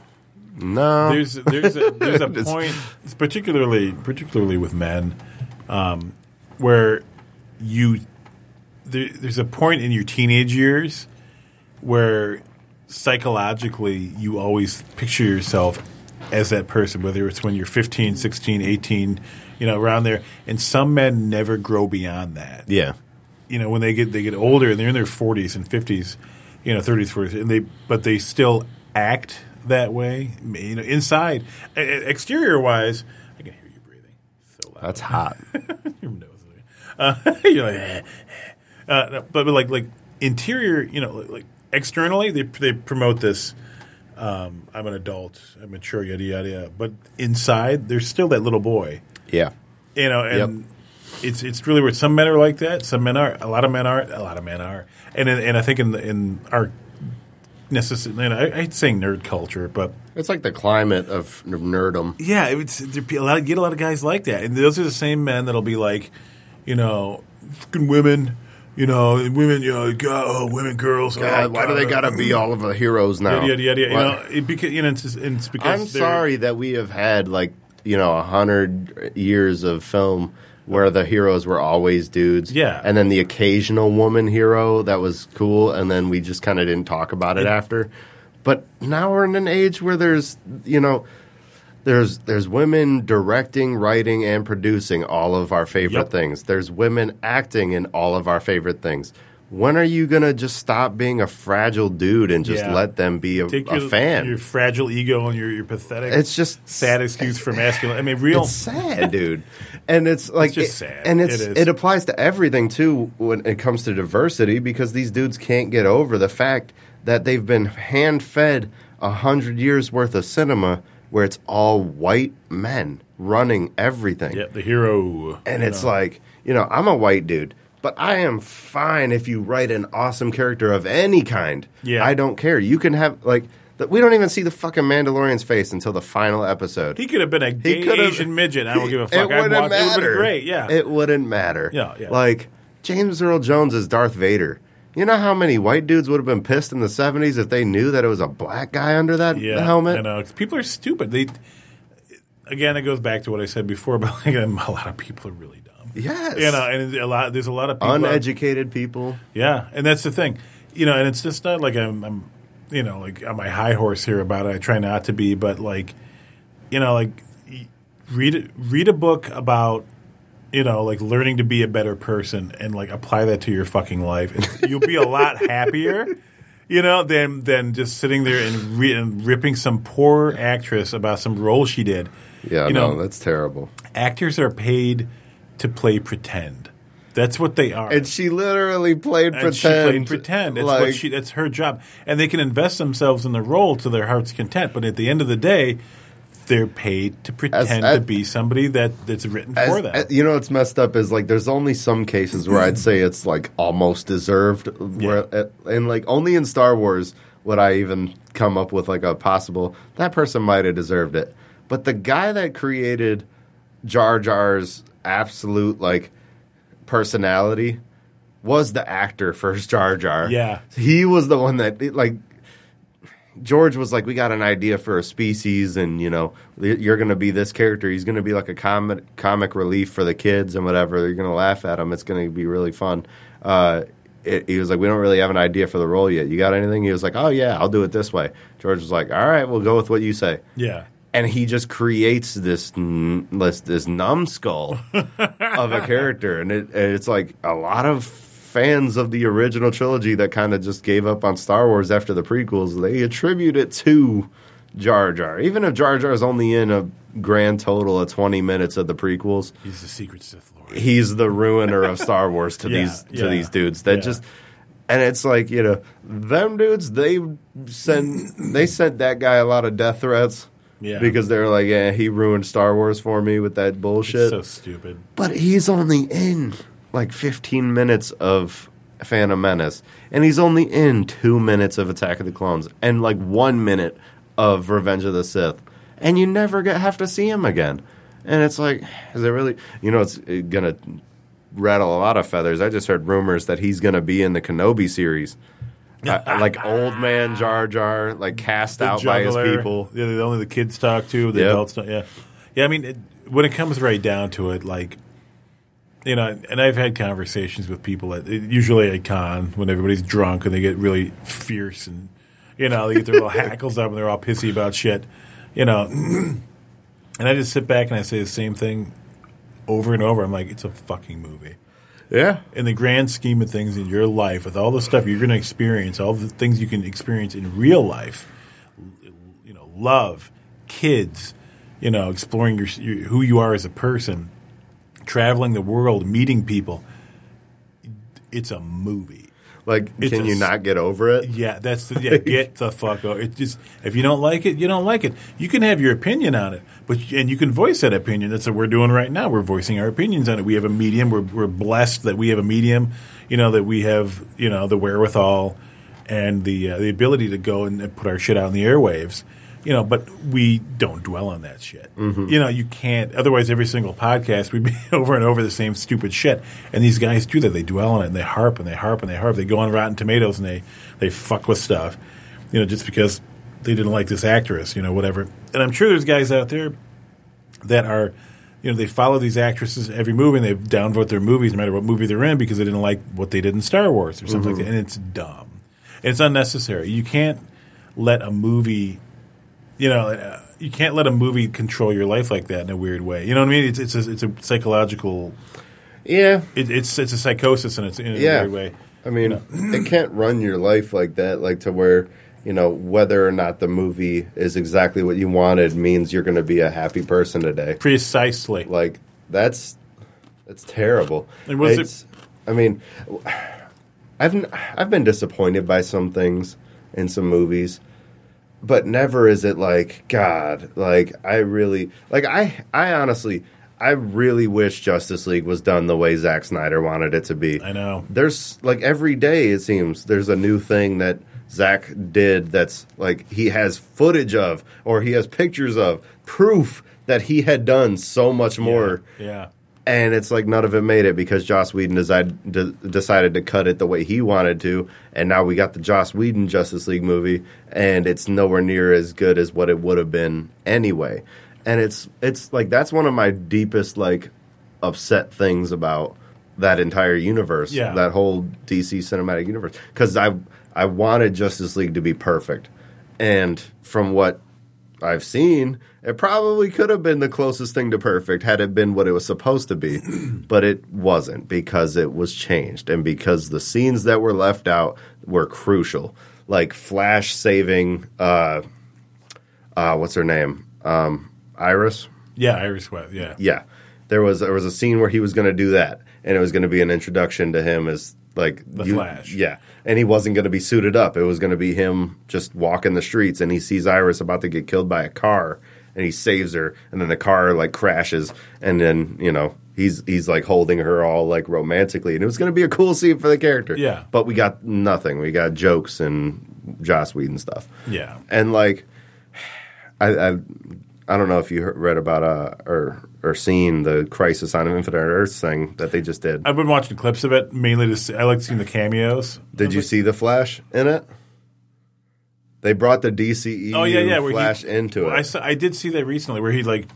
no. there's there's a, there's a point, particularly particularly with men, um, where you there, there's a point in your teenage years where psychologically you always picture yourself as that person, whether it's when you're 15, 16, 18, you know, around there. And some men never grow beyond that yeah. you know when they get they get older and they're in their 40s and 50s you know 30s 40s and they but they still act that way you know inside exterior wise i can hear you breathing so loud That's hot. your nose uh, you're like eh, eh. Uh, but, but like like interior you know like, like externally they they promote this um, i'm an adult i'm mature yada yada yada but inside there's still that little boy yeah. you know, and it's it's really weird. Some men are like that. Some men are. A lot of men are. A lot of men are. And and I think in the, in our necessary, and I, I hate saying nerd culture, but It's like the climate of nerdom. yeah, it's there a lot. Get a lot of guys like that, and those are the same men that'll be like, you know, fucking women. You know, women, you know, God, oh, women, girls. oh, God, why do they got to be all of the heroes now? Yada yada yada. You know, it because you know, it's, it's because I'm sorry that we have had like you know a hundred years of film where the heroes were always dudes. Yeah. and then the occasional woman hero that was cool, and then we just kind of didn't talk about it after. But now we're in an age where there's you know. There's there's women directing, writing, and producing all of our favorite Yep. things. There's women acting in all of our favorite things. When are you gonna just stop being a fragile dude and just Yeah. let them be a, Take a fan? your fragile ego and your, your pathetic. It's just sad excuse for masculine. I mean, real. It's sad, dude. And it's like just it- sad. and it's It it, applies to everything too when it comes to diversity because these dudes can't get over the fact that they've been hand fed a hundred years worth of cinema where it's all white men running everything. Yeah, the hero. And it's know. like, you know, I'm a white dude, but I am fine if you write an awesome character of any kind. Yeah. I don't care. You can have like we don't even see the fucking Mandalorian's face until the final episode. he could have been a gay Asian midget. I don't give a fuck. I'd wouldn't watch- It would have matter. been great. Yeah. It wouldn't matter. Yeah, yeah. Like James Earl Jones is Darth Vader. You know how many white dudes would have been pissed in the seventies if they knew that it was a black guy under that yeah. helmet? I know. 'Cause People are stupid. They again, it goes back to what I said before. But like, a lot of people are really dumb. Yes. You know, and a lot. There's a lot of people. out- Uneducated people. Yeah, and that's the thing. You know, and it's just not like I'm, I'm, you know, like on my high horse here about it. I try not to be, but like, you know, like read read a book about, you know, like learning to be a better person and like apply that to your fucking life. And you'll be a lot happier. You know, than than just sitting there and, re- and ripping some poor actress about some role she did. Yeah, you no, know, that's terrible. actors are paid to play pretend. That's what they are. And she literally played And pretend. she played pretend. That's like, what she. That's her job, and they can invest themselves in the role to their heart's content. But at the end of the day, they're paid to pretend as- to be somebody that that's written as- for them. as- you know what's messed up is like there's only some cases where I'd say it's like almost deserved. Where uh, and like only in Star Wars would I even come up with like a possible that person might have deserved it. But the guy that created Jar Jar's absolute like personality was the actor for Jar Jar. Yeah. he was the one that like. George was like, "We got an idea for a species, and you know, you're going to be this character. He's going to be like a comic comic relief for the kids and whatever. You're going to laugh at him. It's going to be really fun." Uh, it, he was like, "We don't really have an idea for the role yet. You got anything?" He was like, "Oh yeah, I'll do it this way." George was like, "All right, we'll go with what you say." Yeah. and he just creates this n- this, this numbskull of a character, and it, and it's like a lot of fans of the original trilogy that kind of just gave up on Star Wars after the prequels. They attribute it to Jar Jar, even if Jar Jar is only in a grand total of twenty minutes of the prequels. He's the secret Sith Lord. He's the ruiner of Star Wars to Yeah, these to yeah, these dudes that yeah. just. And it's like you know, them dudes. They sent they sent that guy a lot of death threats. Yeah. Because they're like, yeah, he ruined Star Wars for me with that bullshit. so stupid. but he's only in like 15 minutes of Phantom Menace, and he's only in two minutes of Attack of the Clones, and like one minute of Revenge of the Sith, and you never get have to see him again. And it's like, is it really? You know, it's uh, gonna rattle a lot of feathers. I just heard rumors that he's gonna be in the Kenobi series. I- like old man Jar Jar, like cast out by his people. Yeah, the only the kids talk to, the Yep. adults don't. Yeah, yeah. I mean, it, when it comes right down to it, like you know, and I've had conversations with people at usually at con when everybody's drunk and they get really fierce and you know they get their little hackles up and they're all pissy about shit, you know. and I just sit back and I say the same thing over and over. I'm like, it's a fucking movie Yeah, in the grand scheme of things in your life, with all the stuff you're going to experience, all the things you can experience in real life, you know, love, kids, you know, exploring your, your who you are as a person, traveling the world, meeting people. It's a movie. like It's can a you not get over it? Yeah, that's the, yeah. Get the fuck out. It just if you don't like it, you don't like it. You can have your opinion on it, but and you can voice that opinion. That's what we're doing right now. We're voicing our opinions on it. We have a medium. We're we're blessed that we have a medium. You know that we have you know the wherewithal and the uh, the ability to go and, and put our shit out in the airwaves. You know, but we don't dwell on that shit. Mm-hmm. You know, you can't. Otherwise, every single podcast we'd be over and over the same stupid shit. And these guys do that. They dwell on it and they harp and they harp and they harp. They go on Rotten Tomatoes and they they fuck with stuff. You know, just because they didn't like this actress. You know, whatever. And I'm sure there's guys out there that are, you know, they follow these actresses every movie and they downvote their movies no matter what movie they're in because they didn't like what they did in Star Wars or something like mm-hmm. that. And it's dumb. It's unnecessary. You can't let a movie, you know, uh, you can't let a movie control your life like that in a weird way. You know what I mean? It's it's a, it's a psychological. Yeah, It, it's it's a psychosis in, its, in a Yeah. weird way. I mean, it can't run your life like that, like to where, you know, whether or not the movie is exactly what you wanted means you're going to be a happy person today. Precisely. Like that's that's terrible. And was it- I mean, I've I've been disappointed by some things in some movies, but never is it like God. Like I really like I I honestly I really wish Justice League was done the way Zack Snyder wanted it to be. I know. There's like every day it seems there's a new thing that Zach did that's like he has footage of or he has pictures of proof that he had done so much more Yeah. And it's like none of it made it because Joss Whedon decide, de- decided to cut it the way he wanted to, and now we got the Joss Whedon Justice League movie, and it's nowhere near as good as what it would have been anyway. And it's it's like that's one of my deepest like upset things about that entire universe, Yeah. that whole DC cinematic universe, because I I wanted Justice League to be perfect, and from what I've seen, it probably could have been the closest thing to perfect had it been what it was supposed to be, but it wasn't because it was changed and because the scenes that were left out were crucial, like Flash saving uh, uh, what's her name, um, Iris. Yeah, Iris West. Yeah. Yeah, there was there was a scene where he was going to do that, and it was going to be an introduction to him as like The Flash. Yeah, and he wasn't going to be suited up. It was going to be him just walking the streets, and he sees Iris about to get killed by a car, and he saves her, and then the car like crashes, and then you know he's he's like holding her all like romantically, and it was going to be a cool scene for the character. Yeah. but we got nothing. We got jokes and Joss Whedon stuff. Yeah. And like, I, I I don't know if you heard, read about uh or or seen the Crisis on Infinite Earths thing that they just did. I've been watching clips of it mainly to see, I like seeing the cameos. Did you see the Flash in it? They brought the DCEU Oh yeah, yeah. where he- Flash into well, it. I saw, I did see that recently where he like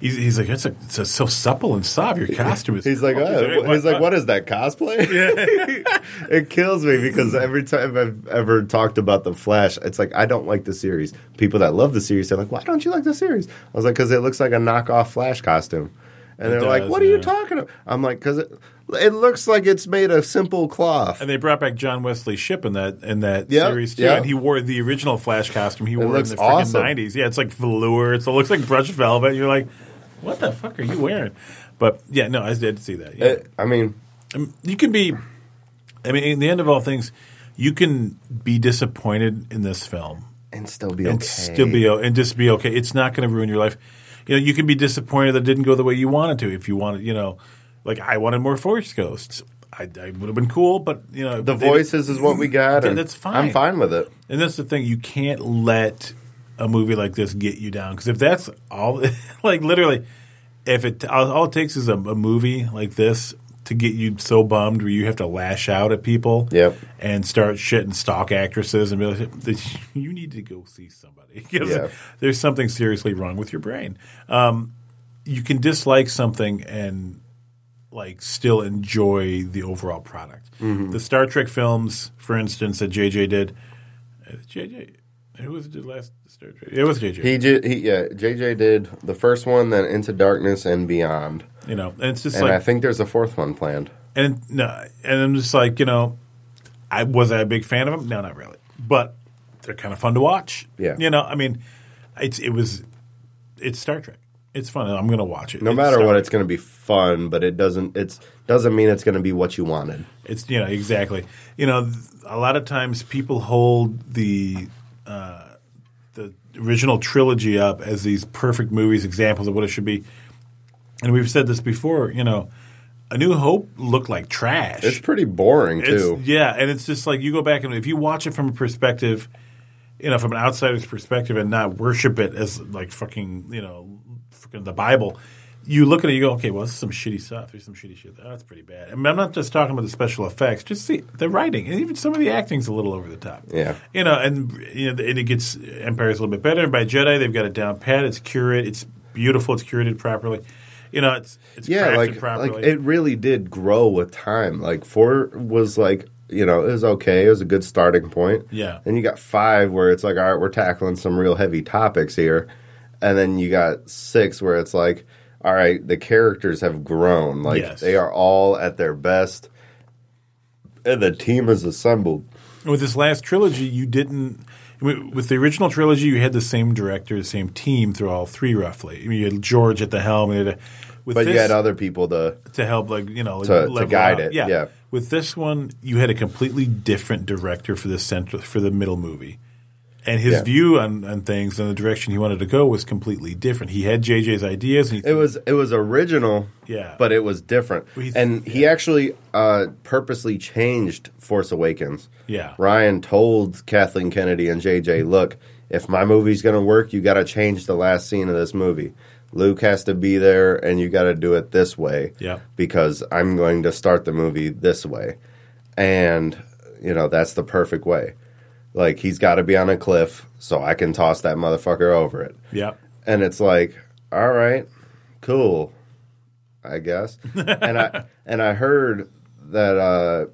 he's, he's like it's, a, it's a, so supple and soft. Your costume is. He's like, oh, he's like, what is that cosplay? it kills me because every time I've ever talked about the Flash, it's like I don't like the series. People that love the series, they're like, why don't you like the series? I was like, because it looks like a knockoff Flash costume, and they're like, does, what are you talking about? I'm like, because it, it looks like it's made of simple cloth. And they brought back John Wesley Shipp in that in that Yep, series too, yep. and he wore the original Flash costume. He wore looks in the freaking awesome. nineties. Yeah, it's like velour. It's, it looks like brushed velvet. You're like, what the fuck are you wearing? But yeah, no, I did see that. Yeah. It- I mean, um, you can be. I mean, in the end of all things, you can be disappointed in this film and still be and okay. still be and just be okay. It's not going to ruin your life. You know, you can be disappointed that it didn't go the way you wanted to. If you wanted, you know, like I wanted more Force Ghosts. I, I would have been cool, but you know, the voices is what we got, and that's fine. I'm fine with it. And that's the thing. You can't let a movie like this get you down because if that's all, like literally, if it all, all it takes is a, a movie like this to get you so bummed where you have to lash out at people, Yep. and start shitting stock actresses and be like, you need to go see somebody Yeah. there's something seriously wrong with your brain. Um, you can dislike something and like still enjoy the overall product. Mm-hmm. The Star Trek films, for instance, that JJ did. uh, JJ, who was it did last? It was JJ. He did, he yeah. JJ did the first one, then Into Darkness and Beyond, you know, and it's just and like I think there's a fourth one planned. and no, and I'm just like you know, I was I a big fan of them? No, not really, but they're kind of fun to watch. Yeah. you know, I mean, it's it was it's Star Trek. It's fun. I'm going to watch it. No It's matter Star what, Trek. it's going to be fun, but it doesn't. It's doesn't mean it's going to be what you wanted. It's you know exactly. You know, a lot of times people hold the uh, the original trilogy up as these perfect movies, examples of what it should be. And we've said this before. You know, A New Hope looked like trash. It's pretty boring It's- too. yeah, and it's just like you go back and if you watch it from a perspective, you know, from an outsider's perspective, and not worship it as like fucking, you know, fucking the Bible. You look at it, you go, okay, well, this is some shitty stuff. There's some shitty shit. Oh, that's pretty bad. I mean, I'm not just talking about the special effects. Just see the writing, and even some of the acting's a little over the top. Yeah. you know, and you know, and it gets Empire's a little bit better. And by Jedi, they've got it down pat. It's curated. It's beautiful. It's curated properly. You know, it's it's yeah, crafted like properly. like it really did grow with time. Like four was like you know it was okay. It was a good starting point. Yeah. and you got five where it's like all right, we're tackling some real heavy topics here, and then you got six where it's like all right, the characters have grown. Like Yes. they are all at their best, and the team is assembled. with this last trilogy, you didn't. With the original trilogy, you had the same director, the same team through all three, roughly. I mean, you had George at the helm. Had, with But this, you had other people to to help, like you know, to level guide out. it, yeah. With this one, you had a completely different director for the central for the middle movie, and his Yeah. view on, on things and the direction he wanted to go was completely different. He had JJ's ideas. And he, It was it was original, Yeah. but it was different. And he actually uh, purposely changed Force Awakens. Yeah. Rian told Kathleen Kennedy and JJ, "Look, if my movie's going to work, you got to change the last scene of this movie. Luke has to be there, and you got to do it this way. Yeah. because I'm going to start the movie this way, and you know that's the perfect way. Like he's got to be on a cliff, so I can toss that motherfucker over it." yeah, and it's like, all right, cool, I guess. and I and I heard that uh,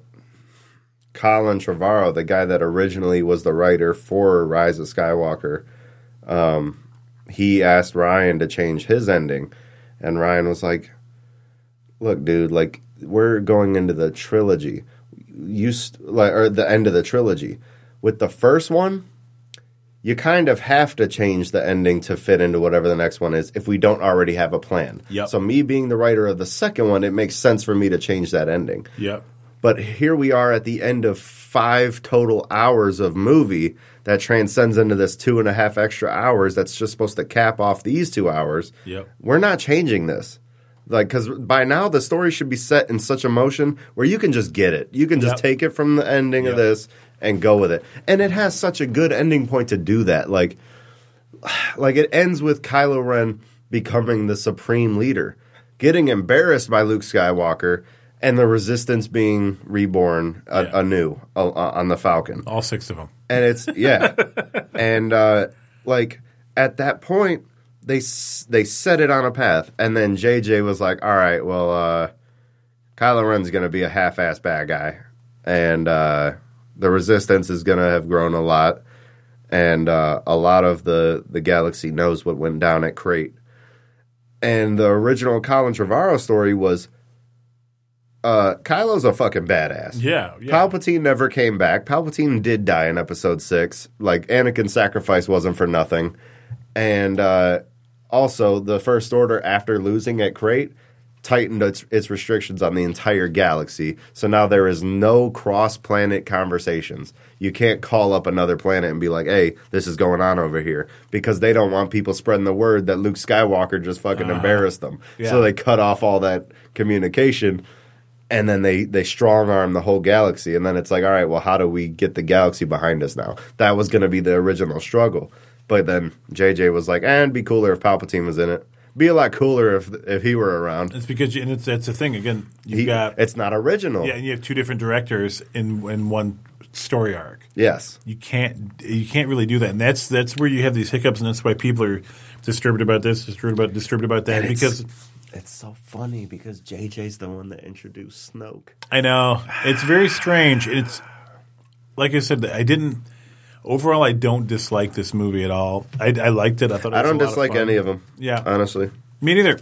Colin Trevorrow, the guy that originally was the writer for Rise of Skywalker, um, he asked Rian to change his ending, and Rian was like, "Look, dude, like we're going into the trilogy, you st- like or the end of the trilogy. With the first one." you kind of have to change the ending to fit into whatever the next one is if we don't already have a plan. Yep. So me being the writer of the second one, it makes sense for me to change that ending. yeah, But here we are at the end of five total hours of movie that transcends into this two and a half extra hours that's just supposed to cap off these two hours. Yep. We're not changing this. Like, because by now the story should be set in such a motion where you can just get it. You can just Yep. take it from the ending of this and go with it. And it has such a good ending point to do that. Like, like it ends with Kylo Ren becoming the supreme leader, getting embarrassed by Luke Skywalker, and the Resistance being reborn a, Yeah. anew uh, uh, on the Falcon. All six of them. And it's yeah, and uh, like at that point they they set it on a path, and then JJ was like, "All right, well, uh, Kylo Ren's going to be a half-ass bad guy, and uh, the Resistance is going to have grown a lot, and uh, a lot of the the galaxy knows what went down at Crait." And the original Colin Trevorrow story was, uh, Kylo's a fucking badass. Yeah, yeah. Palpatine never came back. Palpatine did die in episode six. Like Anakin's sacrifice wasn't for nothing. And uh, also, the First Order, after losing at Crait, tightened its, its restrictions on the entire galaxy. So now there is no cross planet conversations. You can't call up another planet and be like, hey, this is going on over here. Because they don't want people spreading the word that Luke Skywalker just fucking uh-huh. embarrassed them. yeah. So they cut off all that communication and then they they strong arm the whole galaxy and then it's like all right well how do we get the galaxy behind us now that was going to be the original struggle but then jj was like eh, and be cooler if palpatine was in it be a lot cooler if if he were around It's because you, and it's that's the thing again. You've He- got it's not original yeah, and you have two different directors in in one story arc. yes You can't you can't really do that, and that's that's where you have these hiccups, and that's why people are disturbed about this, disturbed about disturbed about that, And it's- because it's so funny because jj's the one that introduced snoke I know it's very strange. It's like I said, I didn't. Overall, I don't dislike this movie at all. I, I liked it. I thought it i don't dislike fun. any of them Yeah. honestly Me neither.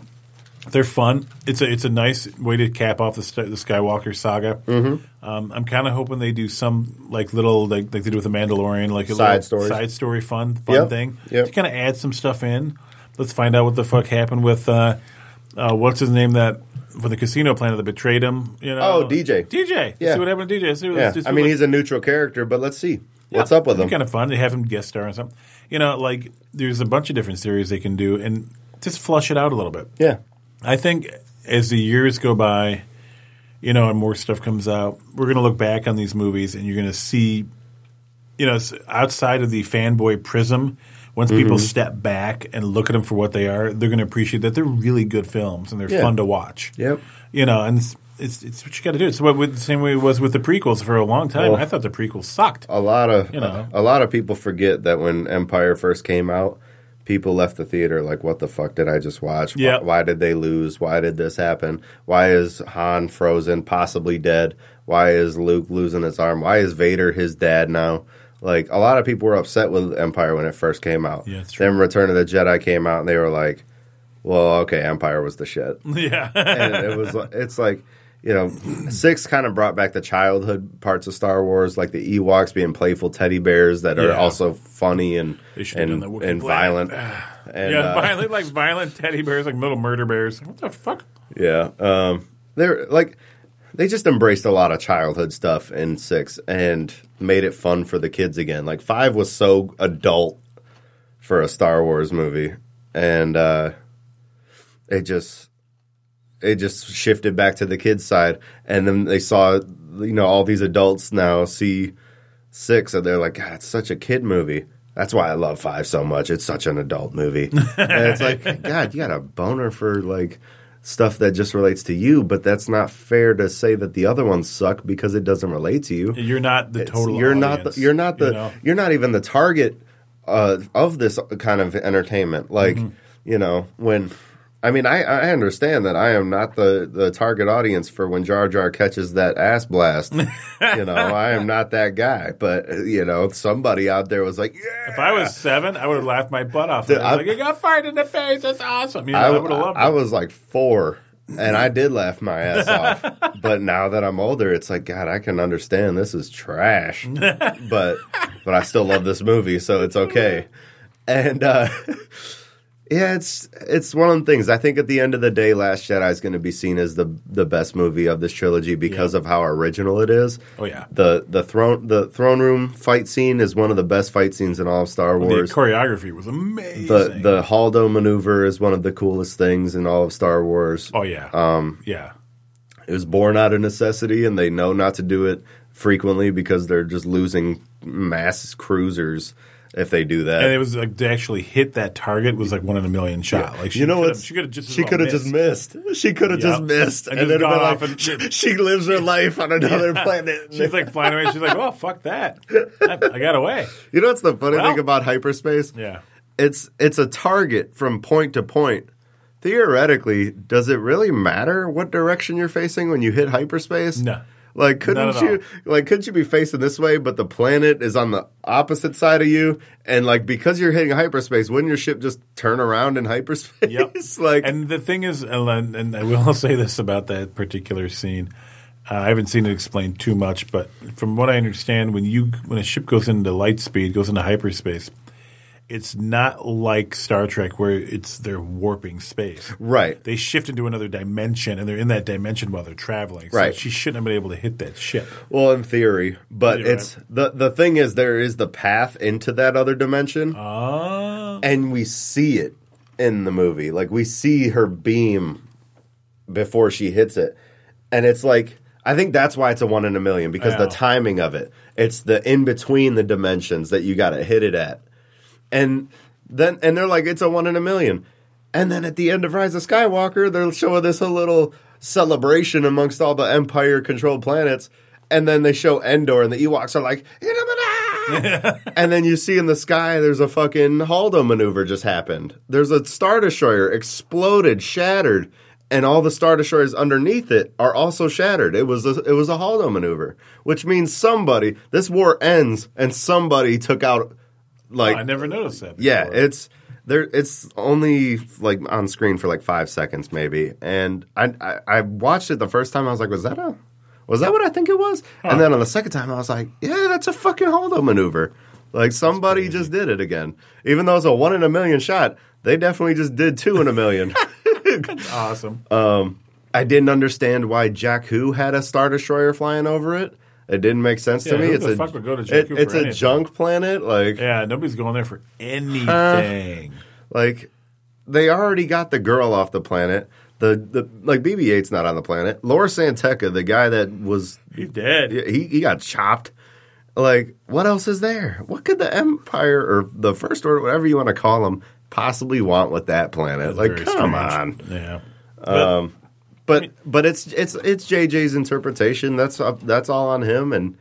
They're fun. It's a it's a nice way to cap off the the Skywalker saga. Mm-hmm. Um, I'm kind of hoping they do some like little like like they do with the Mandalorian, like a Side little stories. side story, fun fun Yep. thing Yep. to kind of add some stuff in. Let's find out what the fuck happened with uh, uh, what's his name that for the casino planet that betrayed him. You know, Oh, DJ. DJ. Yeah. See what happened to DJ. Yeah i mean like- he's a neutral character but let's see what's up with him Kind of fun. They have him guest star and something. You know, like there's a bunch of different series they can do, and just flush it out a little bit. yeah I think as the years go by, you know, and more stuff comes out, we're going to look back on these movies and you're going to see, you know, outside of the fanboy prism, once people Mm-hmm. step back and look at them for what they are, they're going to appreciate that they're really good films and they're Yeah. fun to watch. Yep. You know, and it's, it's, what you got to do. It's what with the same way it was with the prequels for a long time. Well- I thought the prequels sucked. a lot of You know. a, lot of people forget that when Empire first came out, people left the theater like, "What the fuck did I just watch? Why- Yeah. Why, did they lose? Why did this happen? Why is Han frozen, possibly dead? Why is Luke losing his arm? Why is Vader his dad now?" Like a lot of people were upset with Empire when it first came out. Yeah, then Return of the Jedi came out, and they were like, "Well, okay, Empire was the shit." yeah. and it was it's like you know six kind of brought back the childhood parts of star wars like the ewoks being playful teddy bears that are Yeah. also funny and They should have and, done the Wookiee and violent and yeah, uh, violent, like violent teddy bears, like little murder bears. What the fuck? yeah um they're like they just embraced a lot of childhood stuff in six and made it fun for the kids again like five was so adult for a star wars movie and uh it just it just shifted back to the kids side and then they saw you know all these adults now see six and they're like god it's such a kid movie that's why i love five so much it's such an adult movie and it's like god you got a boner for like stuff that just relates to you but that's not fair to say that the other ones suck because it doesn't relate to you You're not the It's- total. you're not the, you're not the you know? you're not even the target uh, of this kind of entertainment like Mm-hmm. you know when I mean, I, I understand that I am not the, the target audience for when Jar Jar catches that ass blast. you know, I am not that guy. But, uh, you know, somebody out there was like, yeah. If I was seven, I would have laughed my butt off. I was I- like, you got fired in the face. That's awesome. You know, I, I, would have loved I it. was like four, and I did laugh my ass off. But now that I'm older, it's like God, I can understand this is trash, but but I still love this movie, so it's okay. And uh, yeah, it's it's one of the things. I think at the end of the day, Last Jedi is going to be seen as the the best movie of this trilogy because of how original it is. Oh, yeah. the the throne the throne room fight scene is one of the best fight scenes in all of Star Wars. the choreography was amazing. The the Holdo maneuver is one of the coolest things in all of Star Wars. oh yeah, um, yeah, It was born out of necessity, and they know not to do it frequently because they're just losing mass cruisers if they do that. And it was like to actually hit that target was like one in a million shot. Like she you know what? She could have just she could have just missed. She could have just missed, And and, then gone off like, and- she, lives her life on another planet. She's like flying away. She's like, "Oh fuck that! I, I got away." you know what's the funny Well- thing about hyperspace? Yeah. It's it's a target from point to point. Theoretically, does it really matter what direction you're facing when you hit hyperspace? No. Like couldn't you like couldn't you be facing this way, but the planet is on the opposite side of you, and like because you're hitting hyperspace, wouldn't your ship just turn around in hyperspace? Yep. like and the thing is, and, and I will say this about that particular scene. Uh, I haven't seen it explained too much, but from what I understand, when you when a ship goes into light speed, goes into hyperspace, it's not like Star Trek where it's they're warping space. right. They shift into another dimension, and they're in that dimension while they're traveling. So Right. she shouldn't have been able to hit that ship. Well, in theory, but You're it's the the thing is there is the path into that other dimension, Ah, and we see it in the movie. Like we see her beam before she hits it, and it's like I think that's why it's a one in a million because the timing of it. It's the in between the dimensions that you got to hit it at, and then and they're like it's a one in a million, and then at the end of Rise of Skywalker, they're showing this a little celebration amongst all the Empire controlled planets. And then they show Endor, and the Ewoks are like, and then you see in the sky, there's a fucking Holdo maneuver just happened. There's a Star Destroyer exploded, shattered, and all the Star Destroyers underneath it are also shattered. It was a, it was a Holdo maneuver, which means somebody, this war ends, and somebody took out, like, I never noticed that. yeah, it's there. It's only like on screen for like five seconds, maybe. And I, I I watched it the first time. I was like, was that a was that what I think it was? And then on the second time, I was like, yeah, that's a fucking Holdo maneuver. Like somebody just did it again. Even though it's a one in a million shot, they definitely just did two in a million. that's awesome. Um, I didn't understand why Jakku had a star destroyer flying over it. It didn't make sense Yeah, to me. it's the a fuck would go to it- it's a junk planet. Like yeah, nobody's going there for anything. Like they already got the girl off the planet. The the like BB-8's not on the planet. Lor San Tekka, the guy that was He's dead. he he got chopped. Like what else is there? What could the Empire or the First Order, whatever you want to call them, possibly want with that planet? Like come strange. on. Yeah. But, But but it's it's it's JJ's interpretation. That's up, that's all on him, and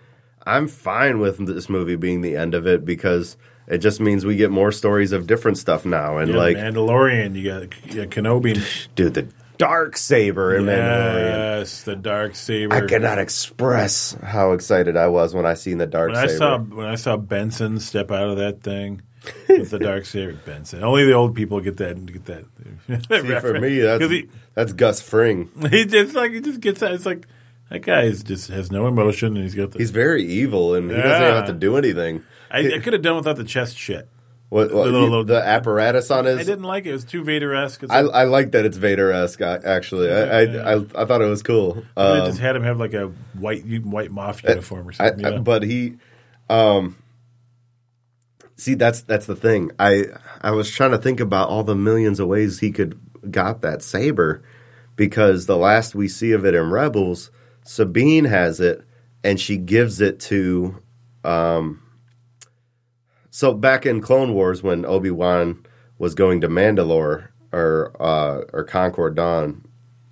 I'm fine with this movie being the end of it because it just means we get more stories of different stuff now. And yeah, like, Mandalorian, you got yeah, Kenobi. dude, the dark saber in Mandalorian. Yes, the dark saber. I cannot express how excited I was when I seen the dark when I saber. saw when I saw Benson step out of that thing with the dark saber, Benson. Only the old people get that. Get that. See, for me, that's he, that's Gus Fring. he just like he just gets that. It's like that guy is just has no emotion, and he's got the. He's very evil, and he doesn't even have to do anything. I, I could have done without the chest shit. What, what The little- the apparatus on his. I didn't like it. It was too Vader esque. I, I like that it's Vader esque. Actually, I, I, I I thought it was cool. I Um, just had him have like a white white Moff uniform or something. I- you know? but he, um, see, that's that's the thing. I I was trying to think about all the millions of ways he could got that saber, because the last we see of it in Rebels, Sabine has it, and she gives it to, um. So back in Clone Wars, when Obi Wan was going to Mandalore or uh, or Concord Dawn,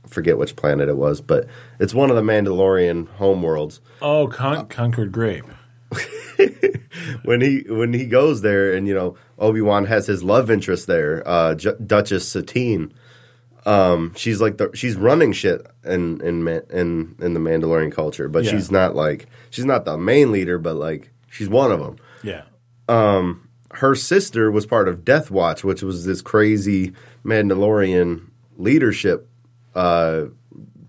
forget which planet it was, but it's one of the Mandalorian homeworlds oh, Con- Concord Grape. when he when he goes there and you know Obi Wan has his love interest there, uh, J- Duchess Satine. Um, she's like the she's running shit in in in in the Mandalorian culture, but Yeah. she's not like she's not the main leader, but like she's one of them. Yeah. Her sister was part of Death Watch, which was this crazy Mandalorian leadership uh,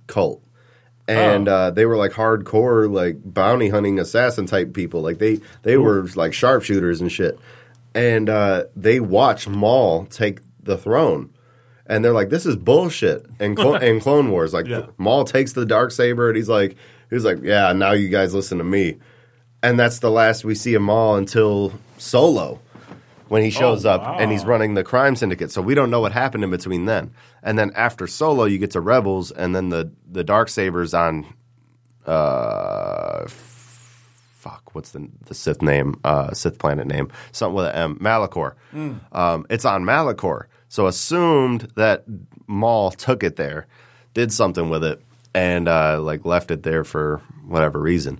cult. And Oh. uh, they were like hardcore, like bounty hunting assassin type people. Like they they were like sharpshooters and shit. And uh, they watch Maul take the throne, and they're like, "This is bullshit." And Clo- and Clone Wars, like Yeah. Maul takes the dark saber, and he's like, he's like, "Yeah, now you guys listen to me." And that's the last we see of Maul until Solo, when he shows Oh, up and he's running the crime syndicate. So we don't know what happened in between then. And then after Solo, you get to Rebels, and then the the dark sabers on uh, f- fuck, what's the the Sith name? Uh, Sith planet name? Something with an M. Malachor. Um, it's on Malachor. So assumed that Maul took it there, did something with it, and uh, like left it there for whatever reason.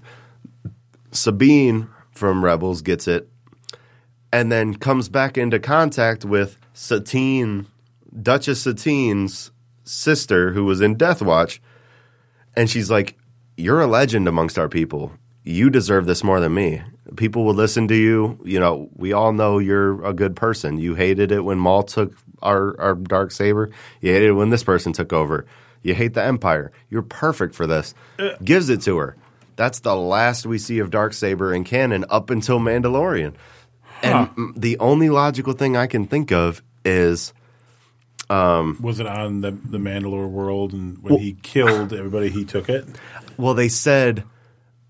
Sabine from Rebels gets it, and then comes back into contact with Satine, Duchess Satine's sister, who was in Death Watch, and she's like, "You're a legend amongst our people. You deserve this more than me. People will listen to you. You know, we all know you're a good person. You hated it when Maul took our our dark saber. You hated it when this person took over. You hate the Empire. You're perfect for this." Gives it to her. That's the last we see of Dark Saber in canon up until Mandalorian. And mm, the only logical thing I can think of is Was it on the the Mandalore world, and when he killed everybody, he took it? well, they said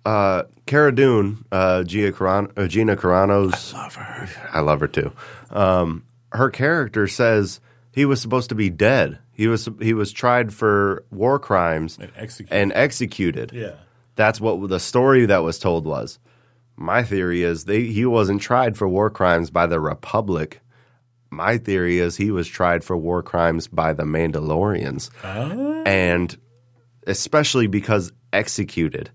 uh, Cara Dune, uh, Gia Carano, uh, Gina Carano's. I Love her. I love her too. Um, her character says he was supposed to be dead. He was he was tried for war crimes And executed. and executed. Yeah. That's what the story that was told was. My theory is they he wasn't tried for war crimes by the Republic. My theory is he was tried for war crimes by the Mandalorians. And especially because executed.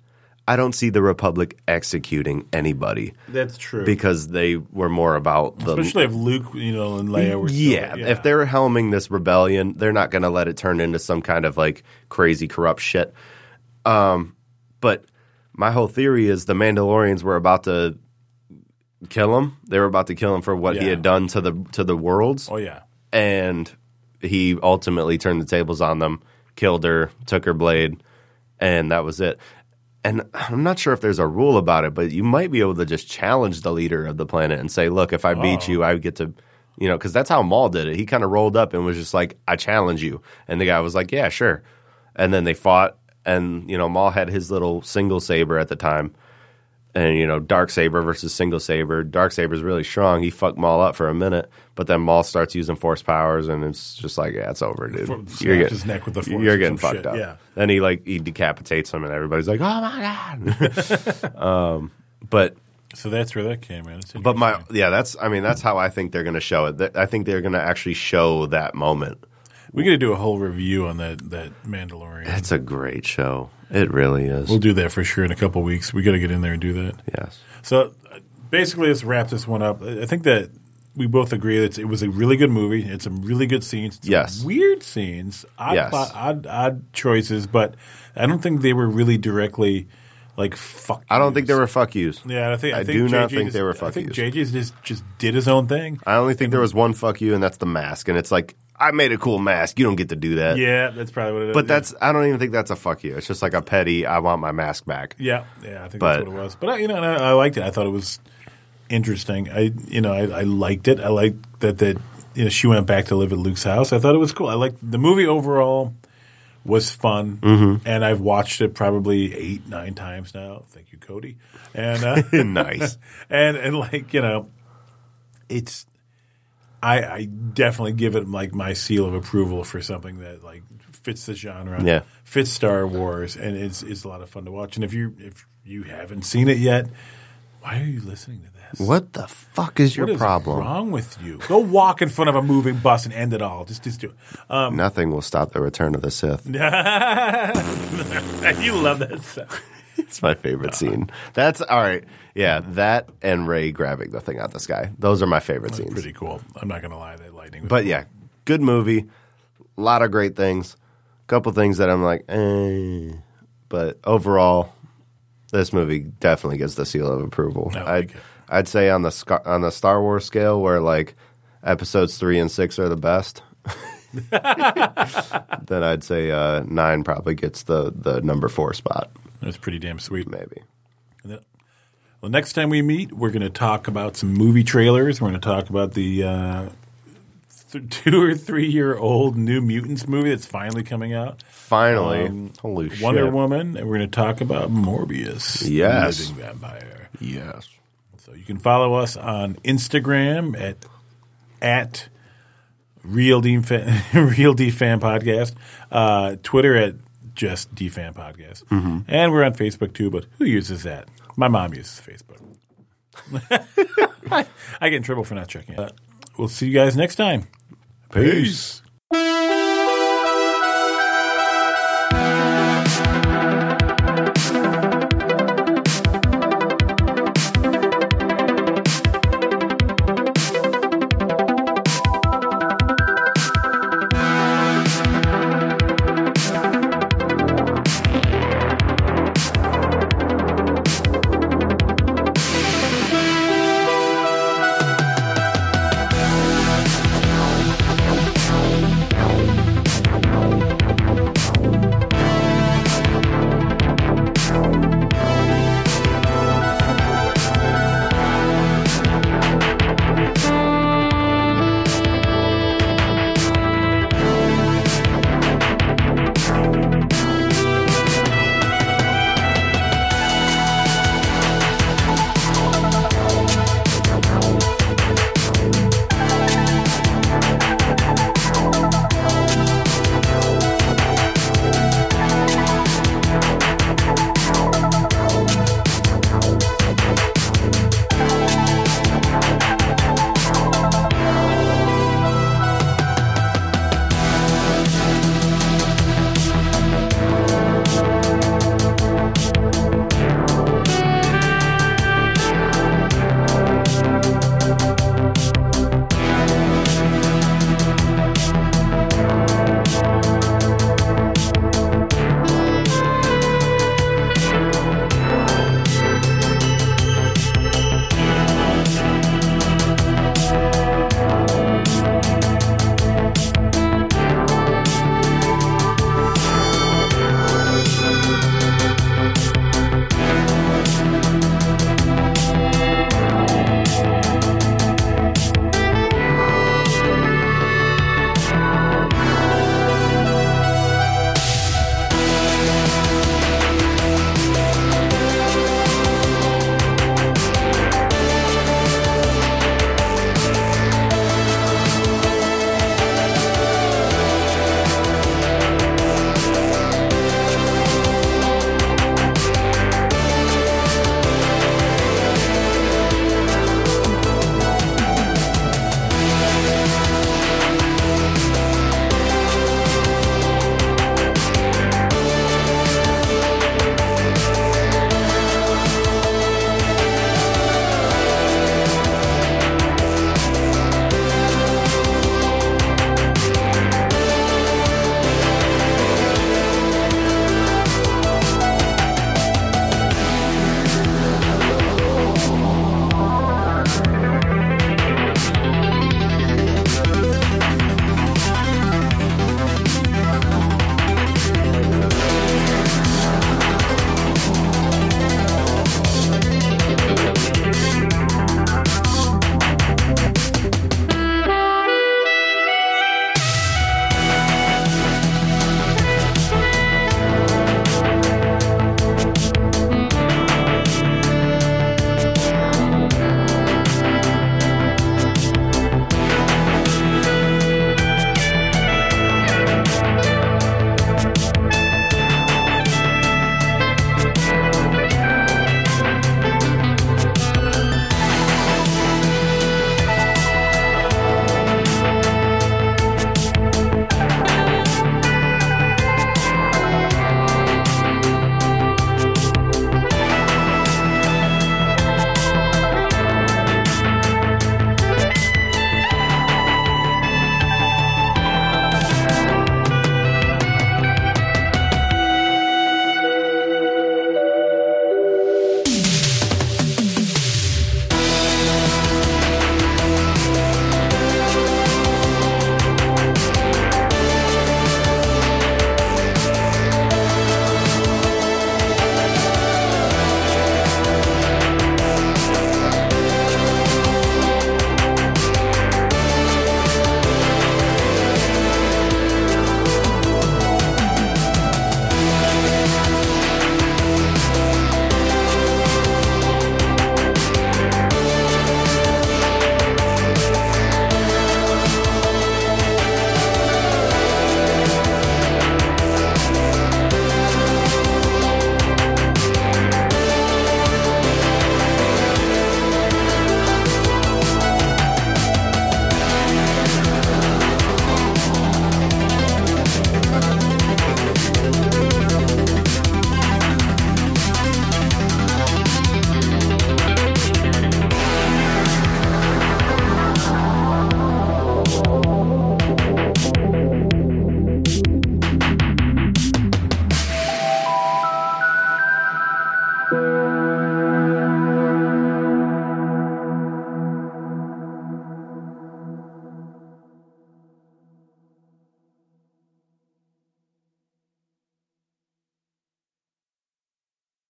I don't see the Republic executing anybody That's true. because they were more about the Especially if Luke, you know, and Leia were. Still, yeah, if they're helming this rebellion, they're not going to let it turn into some kind of like crazy corrupt shit. Um, but my whole theory is the Mandalorians were about to kill him. They were about to kill him for what he had done to the to the worlds, Oh yeah. and he ultimately turned the tables on them, killed her, took her blade, and that was it. And I'm not sure if there's a rule about it, but you might be able to just challenge the leader of the planet and say, "Look, if I beat oh. you, I get to." You know, because that's how Maul did it. He kind of rolled up and was just like, "I challenge you," and the guy was like, "Yeah, sure." And then they fought, and you know, Maul had his little single saber at the time, and you know, dark saber versus single saber. Dark saber's really strong. He fucked Maul up for a minute, but then Maul starts using force powers, and it's just like, yeah, it's over, dude. For- You're getting his neck with the force You're getting fucked shit, up. yeah. Then he like he decapitates him, and everybody's like, oh my god. um, but So that's where that came in. But my yeah, that's I mean that's how I think they're going to show it. I think they're going to actually show that moment. We got to do a whole review on that that Mandalorian. It's a great show. It really is. We'll do that for sure in a couple weeks. We got to get in there and do that. yes. So basically, let's wrap this one up. I think that we both agree that it was a really good movie. It's some really good scenes. Some Yes. weird scenes, odd, Yes. plot- odd, odd choices, but I don't think they were really directly like fuck. I don't think they were fuck yous. Yeah, I think I, I think do not think just- they were fuck yous. I think yous. JJ just just did his own thing. I only think there was one fuck you, and that's the mask. And it's like I made a cool mask. You don't get to do that. Yeah, that's probably what it is. But that's I don't even think that's a fuck you. It's just like a petty. I want my mask back. Yeah, yeah, I think But- that's what it was. But I, you know, and I, I liked it. I thought it was interesting. I, you know, I, I liked it. I liked that that you know she went back to live at Luke's house. I thought it was cool. I liked the movie overall was fun, Mm-hmm. and I've watched it probably eight, nine times now. Thank you, Cody. And uh, nice. and and like you know, it's I, I definitely give it like my seal of approval for something that like fits the genre, Yeah. fits Star Wars, and it's it's a lot of fun to watch. And if you if you haven't seen it yet, why are you listening to this? What the fuck is your What is problem? wrong with you? Go walk in front of a moving bus and end it all. Just just do it. Um, Nothing will stop the return of the Sith. you love that stuff. It's my favorite scene. That's all right. Yeah, that and Rey grabbing the thing out of the sky. Those are my favorite scenes. Pretty cool. I'm not gonna lie, that lightning. Was But yeah, good movie. A lot of great things. A couple things that I'm like, eh. But overall, this movie definitely gets the seal of approval. I like I'd, it. I'd say on the Scar- on the Star Wars scale, where like episodes three and six are the best. then I'd say uh, nine probably gets the the number four spot, That's pretty damn sweet. maybe. Well, next time we meet, we're going to talk about some movie trailers. We're going to talk about the uh, th- two or three year old New Mutants movie that's finally coming out. Finally, Um, holy shit! Wonder Woman, and we're going to talk about Morbius, the Yes. living vampire. Yes. So you can follow us on Instagram at at Real D Fan, Real D Fan Podcast, uh, Twitter at just D Fan Podcast, Mm-hmm. and we're on Facebook too. But who uses that? My mom uses Facebook. I get in trouble for not checking it. Uh, we'll see you guys next time. Peace.